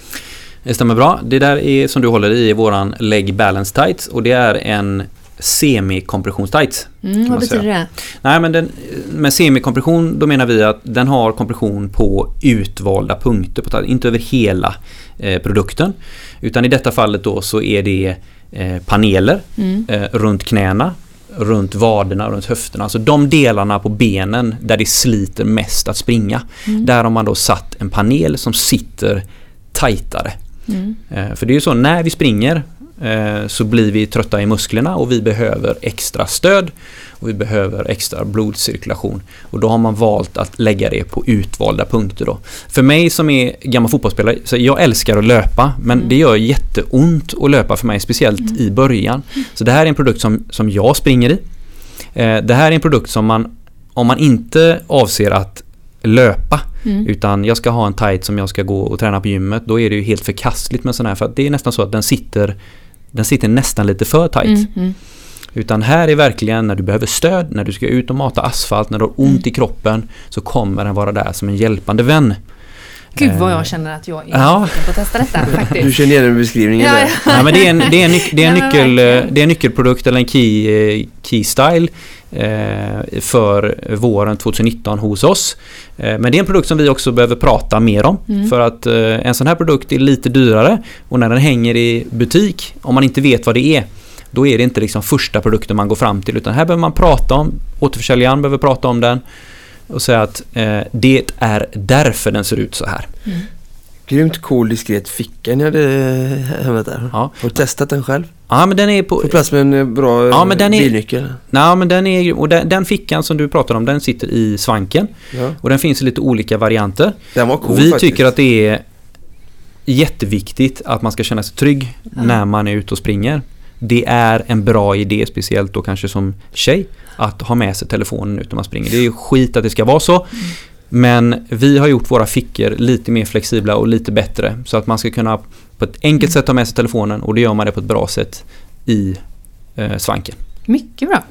Det stämmer bra. Det där är som du håller i är våran Leg Balance Tights och det är en semikompressionstights. Mm, vad betyder det? Nej, men den, med semikompression då menar vi att den har kompression på utvalda punkter, på, inte över hela eh, produkten. Utan i detta fallet då så är det eh, paneler mm. eh, runt knäna, runt vaderna, runt höfterna. Alltså de delarna på benen där det sliter mest att springa. Mm. Där har man då satt en panel som sitter tajtare. Mm. Eh, för det är ju så, när vi springer eh, så blir vi trötta i musklerna och vi behöver extra stöd och vi behöver extra blodcirkulation. Och då har man valt att lägga det på utvalda punkter då. För mig som är gammal fotbollsspelare, så jag älskar att löpa men mm. det gör jätteont att löpa för mig, speciellt mm. i början. Så det här är en produkt som, som jag springer i. Eh, det här är en produkt som man, om man inte avser att löpa mm. utan jag ska ha en tight som jag ska gå och träna på gymmet då är det ju helt förkastligt med sån här för att det är nästan så att den sitter den sitter nästan lite för tight. Mm. mm. Utan här är verkligen när du behöver stöd, när du ska ut och mata asfalt, när du har ont mm. i kroppen så kommer den vara där som en hjälpande vän. Gud vad jag eh, känner att jag är ja. på att testa detta *laughs* faktiskt. Du känner igen beskrivningen ja, där. Ja. ja. men det är en, det är en, det är en, nyckel, det är en nyckelprodukt eller en key, eh, key style Eh, för våren 2019 hos oss. Eh, men det är en produkt som vi också behöver prata mer om. Mm. För att eh, en sån här produkt är lite dyrare och när den hänger i butik, om man inte vet vad det är, då är det inte liksom första produkten man går fram till utan här behöver man prata om, återförsäljaren behöver prata om den och säga att det är därför den ser ut så här. Mm. Grymt cool diskret ficka ni hade hemma där. Ja. Har du testat den själv? Ja men den är på... Får plats med en eh, bra ja, men den är, bilnyckel? Nej men den är och den, den, fickan som du pratar om den sitter i svanken. Ja. Och den finns i lite olika varianter. Den var cool Vi faktiskt. tycker att det är jätteviktigt att man ska känna sig trygg ja. när man är ute och springer. Det är en bra idé, speciellt då kanske som tjej, att ha med sig telefonen ut när man springer. Det är ju skit att det ska vara så. Mm. Men vi har gjort våra fickor lite mer flexibla och lite bättre så att man ska kunna på ett enkelt sätt ta med sig telefonen och det gör man det på ett bra sätt i eh, svanken. Mycket bra.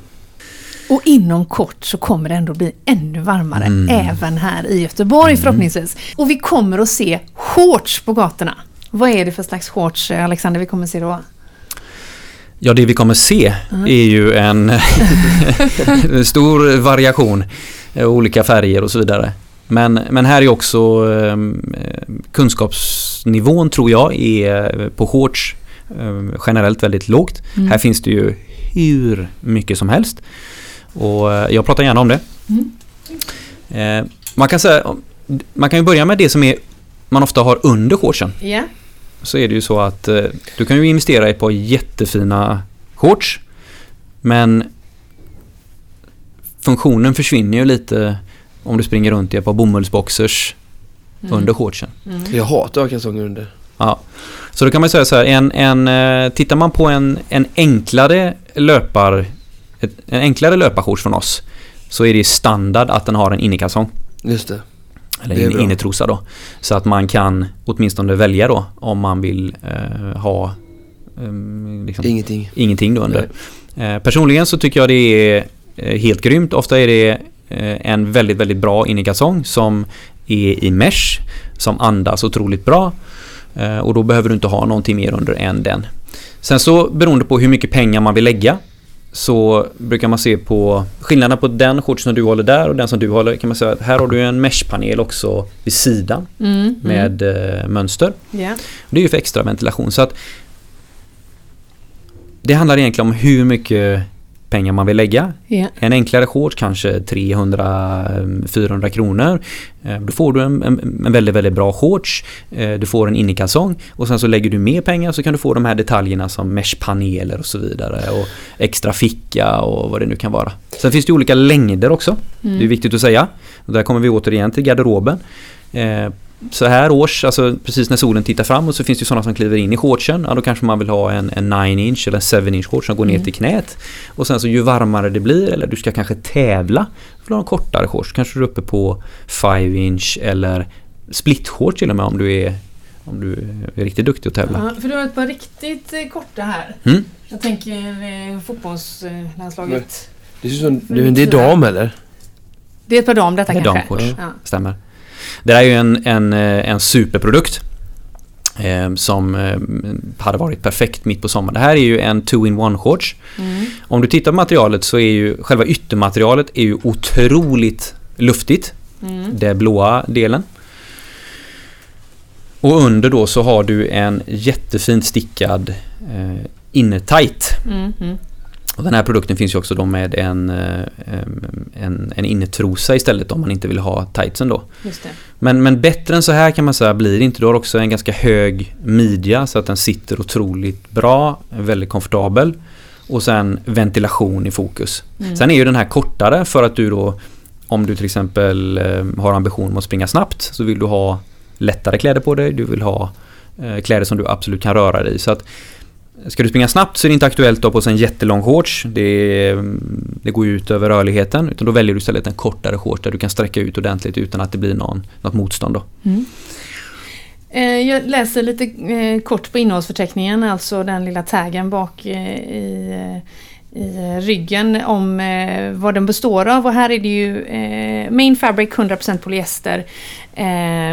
Och inom kort så kommer det ändå bli ännu varmare mm. även här i Göteborg mm. förhoppningsvis. Och vi kommer att se shorts på gatorna. Vad är det för slags shorts Alexander vi kommer att se då? Ja, det vi kommer se mm. är ju en *laughs* stor variation, olika färger och så vidare. Men, men här är också eh, kunskapsnivån tror jag är på shorts eh, generellt väldigt lågt. Mm. Här finns det ju hur mycket som helst. Och eh, jag pratar gärna om det. Mm. Eh, man kan säga man kan ju börja med det som är man ofta har under shortsen. Yeah. Så är det ju så att eh, du kan ju investera i ett par jättefina shorts. Men funktionen försvinner ju lite om du springer runt i ett par bomullsboxers Mm. under shortsen. Mm. Jag hatar att ha kalsonger under. Ja. Så då kan man säga så här, en, en, eh, tittar man på en, en enklare löpar ett, en enklare löparshorts från oss så är det standard att den har en innekalsong. Just det. Eller Det är in, bra. innetrosa då. Så att man kan åtminstone välja då om man vill eh, ha ehm, liksom, Ingenting. ingenting då under. Eh, personligen så tycker jag det är eh, helt grymt. Ofta är det eh, en väldigt, väldigt bra innekalsong som är i mesh, som andas otroligt bra. Eh, och då behöver du inte ha någonting mer under än den. Sen så beroende på hur mycket pengar man vill lägga så brukar man se på skillnaden på den shortsen som du håller där och den som du håller kan man säga att här har du en meshpanel också vid sidan Mm. med eh, mönster. Ja. Det är ju för extra ventilation. Så att det handlar egentligen om hur mycket pengar man vill lägga. Ja. En enklare shorts kanske 300-400 kronor. Eh, Då får du en, en, en väldigt, väldigt bra shorts. Eh, Du får en innekalsong och sen så lägger du mer pengar så kan du få de här detaljerna som meshpaneler och så vidare och extra ficka och vad det nu kan vara. Sen finns det olika längder också. Mm. Det är viktigt att säga. Och där kommer vi återigen till garderoben. Så här års, alltså precis när solen tittar fram och så finns det ju sådana som kliver in i shortsen. Ja, då kanske man vill ha en, en 9 inch eller 7 inch shorts som går ner Mm. till knät. Och sen så ju varmare det blir eller du ska kanske tävla. Då vill du ha en kortare shorts. Kanske du är uppe på 5 inch eller split shorts till och med om du är, om du är riktigt duktig att tävla. Ja, för du har ett par riktigt eh, korta här. Mm. Jag tänker eh, fotbollslandslaget. Det. Det, är dam eller? Det är ett par dam detta Det är kanske? damshorts. Ja. Stämmer. Det där är ju en, en, eh, en superprodukt. Eh, som eh, hade varit perfekt mitt på sommaren. Det här är ju en 2-in-1 shorts. Mm. Om du tittar på materialet så är ju själva yttermaterialet är ju otroligt luftigt. Mm. Det blåa delen. Och under då så har du en jättefint stickad eh, innertight. Mm. Och den här produkten finns ju också då med en, eh, en, en innertrosa istället om man inte vill ha tightsen då. Men, men bättre än så här kan man säga blir det inte. Du har också en ganska hög midja så att den sitter otroligt bra, väldigt komfortabel. Och sen ventilation i fokus. Mm. Sen är ju den här kortare för att du då om du till exempel eh, har ambition att springa snabbt så vill du ha lättare kläder på dig. Du vill ha eh, kläder som du absolut kan röra dig i. Så att Ska du springa snabbt så är det inte aktuellt att ha på sig en jättelång shorts. Det, mm, det går ju ut över rörligheten. Utan då väljer du istället en kortare shorts där du kan sträcka ut ordentligt utan att det blir någon, något motstånd. Då. Mm. Eh, jag läser lite eh, kort på innehållsförteckningen, alltså den lilla taggen bak eh, i, i ryggen om eh, vad den består av. Och här är det ju eh, main fabric 100% polyester eh,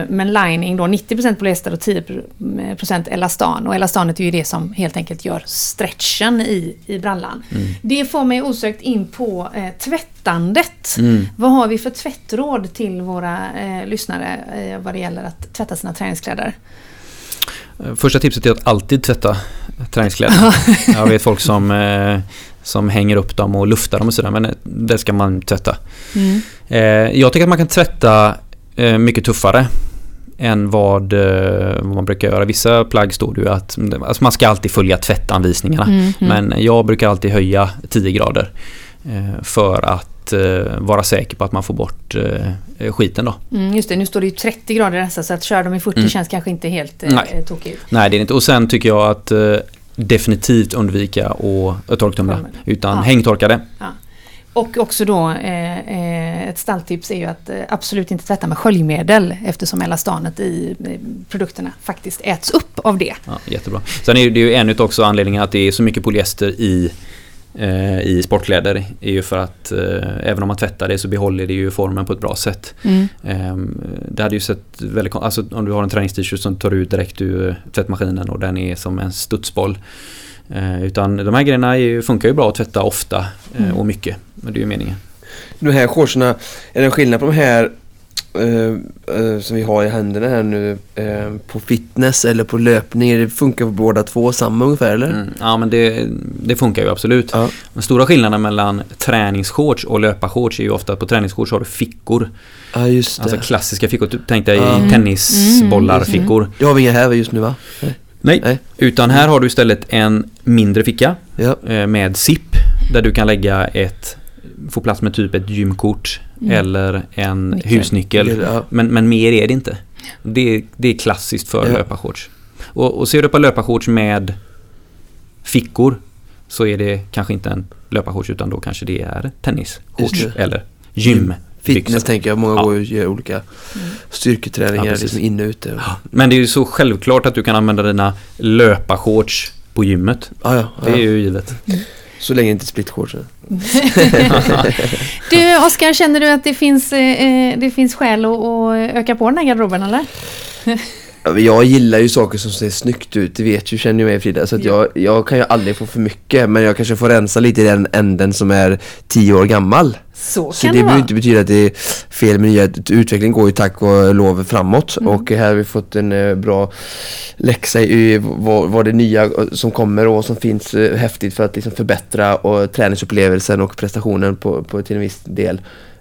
men lining då 90% polyester och 10% elastan. Och elastanet är ju det som helt enkelt gör stretchen i, i brallan. Mm. Det får mig osökt in på eh, tvättandet. Mm. Vad har vi för tvättråd till våra eh, lyssnare eh, vad det gäller att tvätta sina träningskläder? Eh, Första tipset är att alltid tvätta träningskläder. *laughs* Jag vet folk som, eh, som hänger upp dem och luftar dem och sådär men eh, det ska man tvätta. Mm. Eh, jag tycker att man kan tvätta eh, mycket tuffare än vad, eh, vad man brukar göra. Vissa plagg står det ju att alltså man ska alltid följa tvättanvisningarna. Mm, Men jag brukar alltid höja 10 grader för att vara säker på att man får bort skiten då. Mm, just det, nu står det ju 30 grader dessa så att köra dem i 40 Mm. känns kanske inte helt eh, Nej. tokigt. Nej det är inte. Och sen tycker jag att definitivt undvika att torktumla. Utan Ja. hängtorka det. Och också då eh, eh, ett stalltips är ju att eh, absolut inte tvätta med sköljmedel eftersom elastanet i eh, produkterna faktiskt äts upp av det. Ja, jättebra. Sen är det ju en utav också anledningen att det är så mycket polyester i eh, i sportkläder är ju för att eh, även om man tvättar det så behåller det ju formen på ett bra sätt. Mm. Ehm, det hade ju sett väldigt alltså om du har en tränings-t-shirt som tar ut direkt ur tvättmaskinen och den är som en studsboll. Eh, utan de här grejerna är ju, funkar ju bra att tvätta ofta eh, Mm. och mycket. Men det är ju meningen. De här shortserna, är det en skillnad på de här eh, eh, som vi har i händerna här nu eh, på fitness eller på löpning? Det funkar på båda två samma ungefär eller? Mm. Ja men det, det funkar ju absolut. Ja. Den stora skillnaden mellan träningsshorts och löparshorts är ju ofta att på träningsshorts har du fickor. Ja just det. Alltså klassiska fickor. Typ, Tänk dig Ja. Mm. tennisbollar-fickor. Det har vi inga här just nu va? Nej. Nej. Utan här har du istället en mindre ficka Ja. med zip där du kan lägga ett få plats med typ ett gymkort Mm. eller en Nyckel. husnyckel. Ja. Men, men mer är det inte. Det, är- det är klassiskt för Ja. löparshorts. Och, och ser du på löparshorts med fickor så är det kanske inte en löparshorts utan då kanske det är tennisshorts eller gym. Fitness tänker jag, många Ja. går och gör olika styrketräningar Ja, liksom inne och ute. Men det är ju så självklart att du kan använda dina löparshorts på gymmet. Ja, ja, Det är ja. ju givet. Så länge det inte är splitshorts. *laughs* Du Oskar, känner du att det finns, eh, det finns skäl att, att öka på den här garderoben eller? *laughs* Jag gillar ju saker som ser snyggt ut, det vet ju, känner ju mig Frida. Så att jag, jag kan ju aldrig få för mycket, men jag kanske får rensa lite i den änden som är tio år gammal. Så Så det det behöver inte betyda att det är fel med nya, utvecklingen går ju tack och lov framåt Mm. och här har vi fått en eh, bra läxa i vad, vad det nya eh, som kommer och som finns eh, häftigt för att liksom förbättra och träningsupplevelsen och prestationen på, på till en viss del.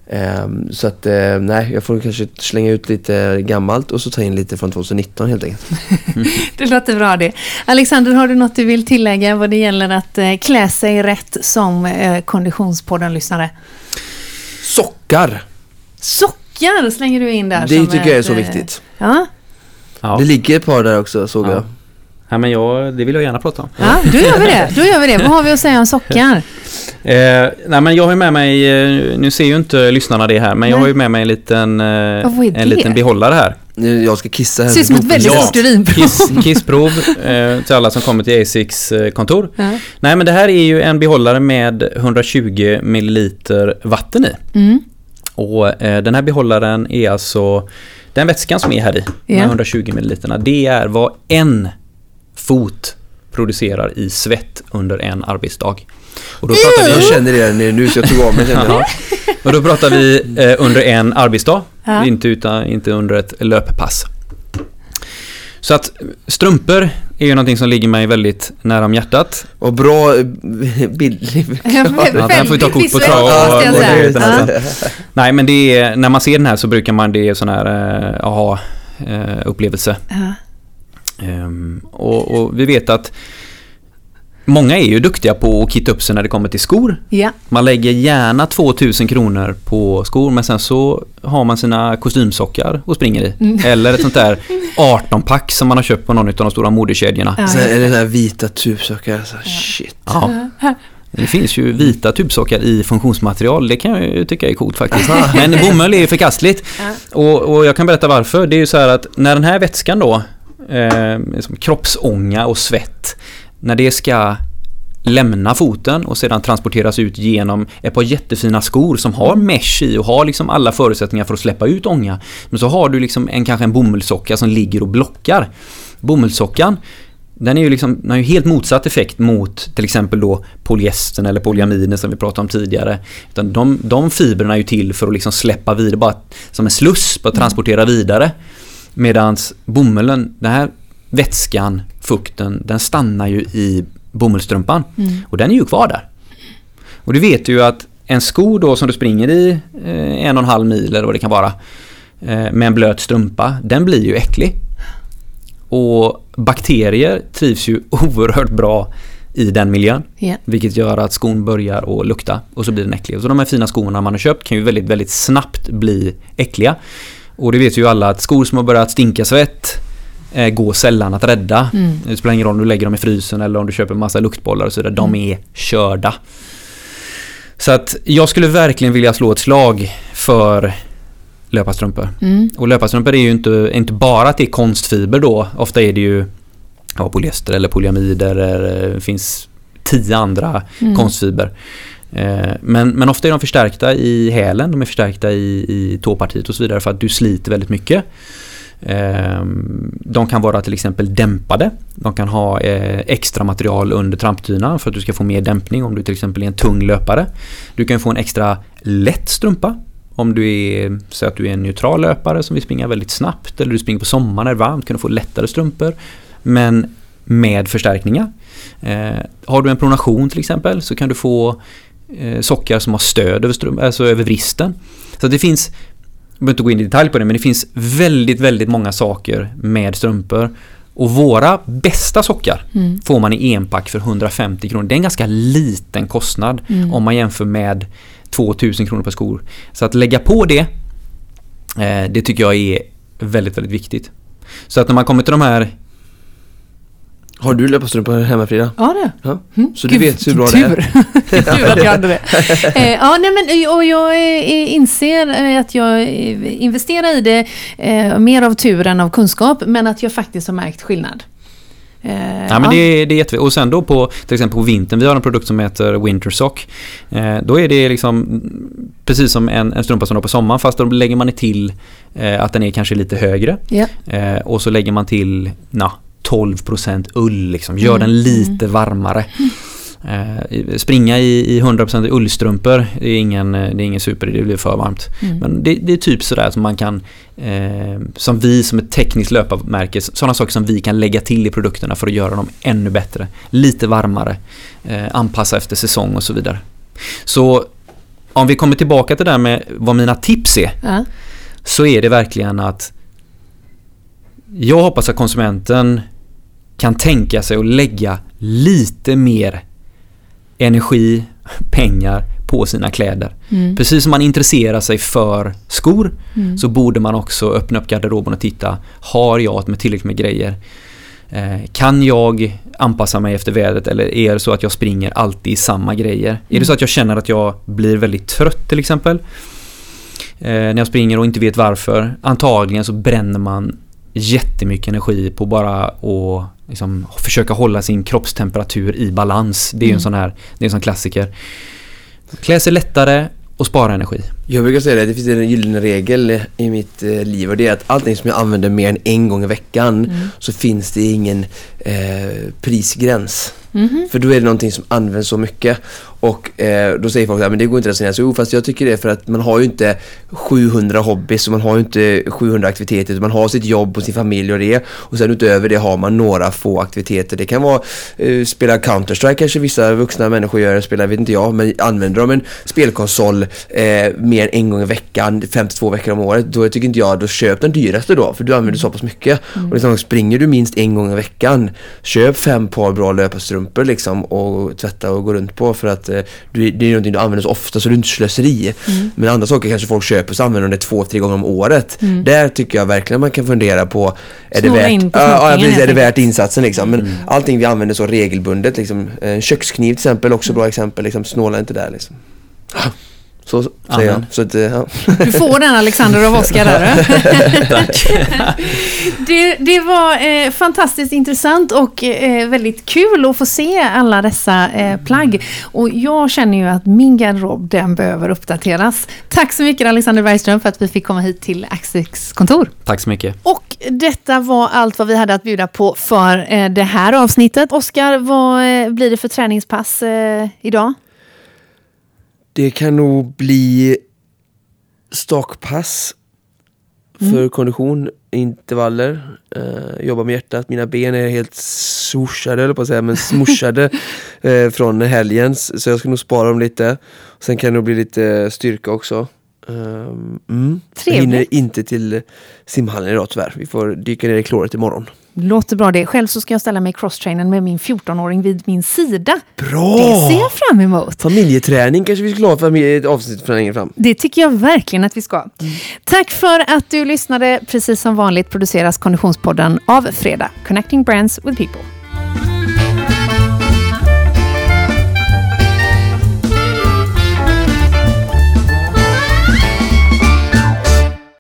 Ehm, så att eh, nej, jag får kanske slänga ut lite gammalt och så ta in lite från 2019 helt enkelt. *laughs* Det låter bra det. Alexander, har du något du vill tillägga vad det gäller att eh, klä sig rätt som eh, Konditionspodden-lyssnare? Sockar! Sockar slänger du in där. Det som tycker jag är ett, så eh, viktigt. Ja, Ja. Det ligger ett par där också såg Ja. jag. Ja, men jag, det vill jag gärna prata om. ja, då gör vi det. Då gör vi det. Vad har vi att säga om sockar? *laughs* Eh, nej men jag har med mig, eh, nu ser ju inte lyssnarna det här, men jag Nej. har ju med mig en liten, eh, en liten behållare här. Nu, Jag ska kissa här. Ser ut som ett väldigt Ja. stort urinprov. Kiss, kissprov eh, till alla som kommer till Asics eh, kontor. Ja. Nej men det här är ju en behållare med 120 ml vatten i. Mm. Och eh, den här behållaren är alltså den vätskan som är här i, de Ja. här 120 ml, det är vad en fot producerar i svett under en arbetsdag. Och då pratar Jag vi, känner det nu, nu så jag tog av mig jag. Ja. *laughs* och då pratar vi eh, under en arbetsdag, Ja. inte, utan, inte under ett löppass. Så att strumpor är ju någonting som ligger mig väldigt nära om hjärtat. Och bra eh, bildlig Ja, *laughs* Ja, den får vi ta kort på trav. jag det är den Ja. här. Nej men det är, när man ser den här så brukar man, det är sån här, eh, aha, eh, upplevelse. Ja. Ehm, och, och vi vet att många är ju duktiga på att kitta upp sig när det kommer till skor. Ja. Man lägger gärna 2000 kronor på skor men sen så har man sina kostymsockar och springer i. Mm. *laughs* Eller ett sånt där 18-pack som man har köpt på någon av de stora modekedjorna. Ja. Så, eller den här vita tubsockar, så, shit. Ja. Det finns ju vita tubsockar i funktionsmaterial, det kan jag ju tycka är coolt faktiskt. Men bomull är ju förkastligt. Ja. Och, och jag kan berätta varför. Det är ju så här att när den här vätskan då, eh, som kroppsånga och svett, när det ska lämna foten och sedan transporteras ut genom ett par jättefina skor som har mesh i och har liksom alla förutsättningar för att släppa ut ånga. Men så har du liksom en, kanske en bomullssocka som ligger och blockar. Bomullssockan den är ju liksom, den har ju helt motsatt effekt mot till exempel då polyestern eller polyamiden som vi pratade om tidigare. Utan de, de fibrerna är ju till för att liksom släppa vidare, bara som en sluss, bara transportera vidare. Medans bomullen, den här vätskan, fukten, den stannar ju i bomullstrumpan. Mm. Och den är ju kvar där. Och du vet ju att en sko då som du springer i eh, en och en halv mil eller vad det kan vara eh, med en blöt strumpa, den blir ju äcklig. Och bakterier trivs ju *laughs* oerhört bra i den miljön. Ja. Vilket gör att skon börjar att lukta och så blir den äcklig. Så de här fina skorna man har köpt kan ju väldigt, väldigt snabbt bli äckliga. Och det vet ju alla att skor som har börjat stinka svett eh, går sällan att rädda. Mm. Det spelar ingen roll om du lägger dem i frysen eller om du köper massa luktbollar och så vidare. De är körda. Så att jag skulle verkligen vilja slå ett slag för löparstrumpor. Mm. Och löparstrumpor är ju inte, inte bara är konstfiber då. Ofta är det ju ja, polyester eller polyamider. Eller, det finns tio andra Mm. konstfiber. Eh, Men, men ofta är de förstärkta i hälen, de är förstärkta i, i tåpartiet och så vidare för att du sliter väldigt mycket. Eh, De kan vara till exempel dämpade. De kan ha eh, extra material under trampdynan för att du ska få mer dämpning om du till exempel är en tung löpare. Du kan få en extra lätt strumpa om du är, säg att du är en neutral löpare som vill springa väldigt snabbt eller du springer på sommaren när det är varmt kan du få lättare strumpor. Men med förstärkningar. Eh, har du en pronation till exempel så kan du få eh, sockar som har stöd över, strum- alltså över vristen. Så det finns, behöver inte gå in i detalj på det, men det finns väldigt, väldigt många saker med strumpor. Och våra bästa sockar Mm. får man i enpack för 150 kronor. Det är en ganska liten kostnad Mm. om man jämför med 2000 kronor per skor. Så att lägga på det, eh, det tycker jag är väldigt, väldigt viktigt. Så att när man kommer till de här Har du löparstrumpor hemma Frida? Ja, det Ja. Mm. Så du vet hur bra det tur. är? *laughs* tur att jag hade det. *laughs* Eh, ja, nej, men, och jag eh, inser eh, att jag investerar i det eh, mer av tur än av kunskap, men att jag faktiskt har märkt skillnad. Eh, Ja men det, är- det är jätteviktigt. Och sen då på till exempel på vintern, vi har en produkt som heter Wintersock. Eh, då är det liksom precis som en, en strumpa som du har på sommaren fast då lägger man till eh, att den är kanske lite högre. Ja. Eh, och så lägger man till na, 12% ull liksom, gör Mm, den lite varmare. *laughs* Eh, springa i, i 100% ullstrumpor det är ingen, eh, det är ingen super, det blir för varmt. Mm. Men det, det är typ sådär som man kan, eh, som vi som ett tekniskt löparmärke, sådana saker som vi kan lägga till i produkterna för att göra dem ännu bättre. Lite varmare, eh, anpassa efter säsong och så vidare. Så om vi kommer tillbaka till det där med vad mina tips är, Ja. så är det verkligen att jag hoppas att konsumenten kan tänka sig att lägga lite mer energi, pengar på sina kläder. Mm. Precis som man intresserar sig för skor Mm. så borde man också öppna upp garderoben och titta, har jag med tillräckligt med grejer? Eh, kan jag anpassa mig efter vädret eller är det så att jag springer alltid i samma grejer? Är det så att jag känner att jag blir väldigt trött till exempel? Eh, när jag springer och inte vet varför. Antagligen så bränner man jättemycket energi på bara att liksom, försöka hålla sin kroppstemperatur i balans. Det är ju en Mm. sån här, det är en sån klassiker. Klä sig lättare och spara energi. Jag brukar säga det, det finns en gyllene regel i mitt eh, liv och det är att allting som jag använder mer än en gång i veckan Mm. så finns det ingen eh, prisgräns. Mhm. För då är det någonting som används så mycket. Och eh, då säger folk att det går inte att resonera så. Jo, fast jag tycker det för att man har ju inte 700 hobbys och man har ju inte 700 aktiviteter. utan Man har sitt jobb och sin familj och det. Och sen utöver det har man några få aktiviteter. Det kan vara eh, spela Counter-Strike kanske vissa vuxna människor gör, spelar vet inte jag. Men använder de en spelkonsol eh, mer än en gång i veckan, 52 veckor om året. Då tycker inte jag, då köp den dyraste då. För du använder så pass mycket. Och liksom, springer du minst en gång i veckan, köp fem par bra löparstrumpor liksom och tvätta och gå runt på för att eh, du, det är någonting du använder så ofta så är inte slöseri. Men andra saker kanske folk köper så använder de det två, tre gånger om året. Där tycker jag verkligen man kan fundera på är det värt, in på ja, precis, är det värt insatsen liksom. Men allting vi använder så regelbundet liksom. En kökskniv till exempel, också bra exempel liksom. Snåla inte där liksom. *sniffs* Så säger Amen. jag. Så att, eh, ja. Du får den Alexander av Oskar där. *laughs* Tack. *laughs* det, det var eh, fantastiskt intressant och eh, väldigt kul att få se alla dessa eh, plagg. Och jag känner ju att min garderob, den behöver uppdateras. Tack så mycket Alexander Bergström för att vi fick komma hit till Axis kontor. Tack så mycket. Och detta var allt vad vi hade att bjuda på för eh, det här avsnittet. Oskar, vad eh, blir det för träningspass eh, idag? Det kan nog bli stakpass för kondition, intervaller, eh, jobba med hjärtat. Mina ben är helt swooshade, eller på att säga, men *laughs* smushade eh, från helgens. Så jag ska nog spara dem lite. Sen kan det nog bli lite styrka också. Um, mm. Jag hinner inte till simhallen idag tyvärr. Vi får dyka ner i kloret imorgon. Låter bra det. Själv så ska jag ställa mig crosstrainern med min 14-åring vid min sida. Bra! Det ser jag fram emot. Familjeträning kanske vi skulle ha för ett avsnitt för längre fram. Det tycker jag verkligen att vi ska. Tack för att du lyssnade. Precis som vanligt produceras Konditionspodden av Fredag. Connecting Brands with People.